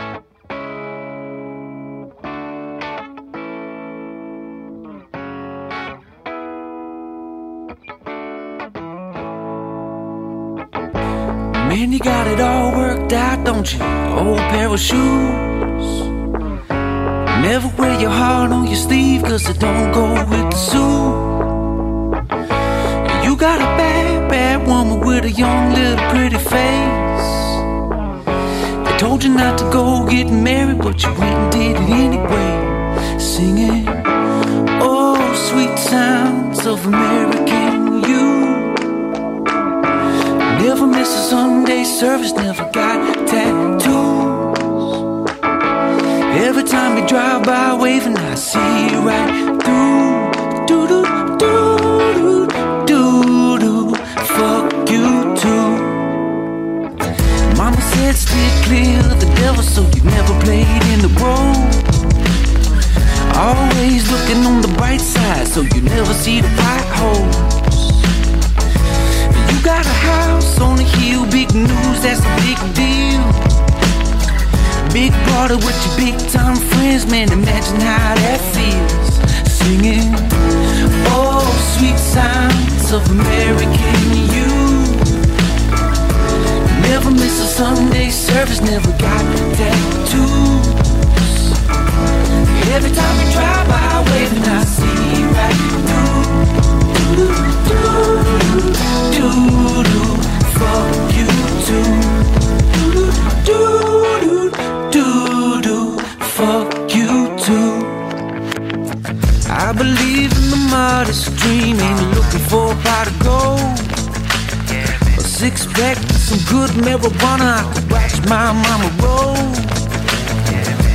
Man, you got it all worked out, don't you? Old pair of shoes. Never wear your heart on your sleeve, cause it don't go with the suit. You got a bad, bad woman with a young little pretty face. They told you not to go get married, but you went and did it anyway. Singing, oh, sweet sounds of American you. Never miss a Sunday service, never got tattoos. Every time you drive by waving, I see you right through. Do do devil, so you never played in the road. Always looking on the bright side, so you never see the potholes. You got a house on a hill, big news, that's a big deal. Big party with your big time friends, man, imagine how that feels. Singing, oh, sweet sounds of American you. Never miss a Sunday service, never got tattoos. Every time you drive by, waving, I see right through. Do do, fuck you too. Do do do do, fuck you too. I believe in the modest dream, ain't looking for a pot of gold. Six pack, some good marijuana, I could watch my mama roll.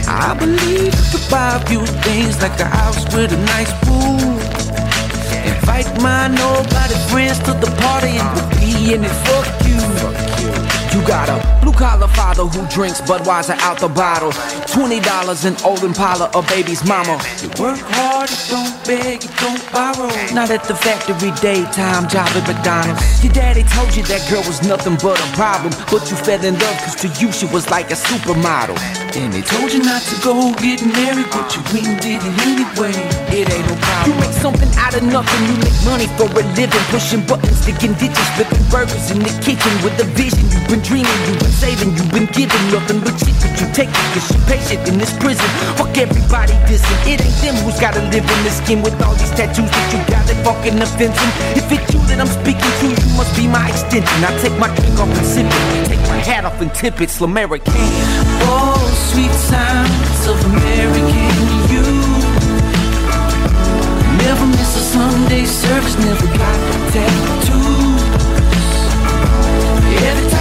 I believe you could buy a few things like a house with a nice pool. Invite my nobody friends to the party and we'll be in it. Fuck you. You got a blue collar father who drinks Budweiser out the bottle. Twenty dollars in old Impala, a baby's mama. You work hard, you don't beg, you don't borrow. Not at the factory daytime job at McDonald's. Your daddy told you that girl was nothing but a problem, but you fell in love cause to you she was like a supermodel. And they told you not to go get married, but you went and did it anyway. It ain't no problem. You make something out of nothing, you make money for a living, pushing buttons, sticking ditches, flipping burgers in the kitchen with a vision. You've been dreaming, you've been saving, you've been giving nothing but shit that you take it, cause you patient in this prison. Fuck everybody dissing. It ain't them who's gotta live in this skin with all these tattoos that you got that fucking offensive. If it's you that I'm speaking to, you must be my extension. I take my drink off and sip it, hat off and tip it, Slumerican. Oh, sweet sounds of American you. Never miss a Sunday service, never got tattoos. Every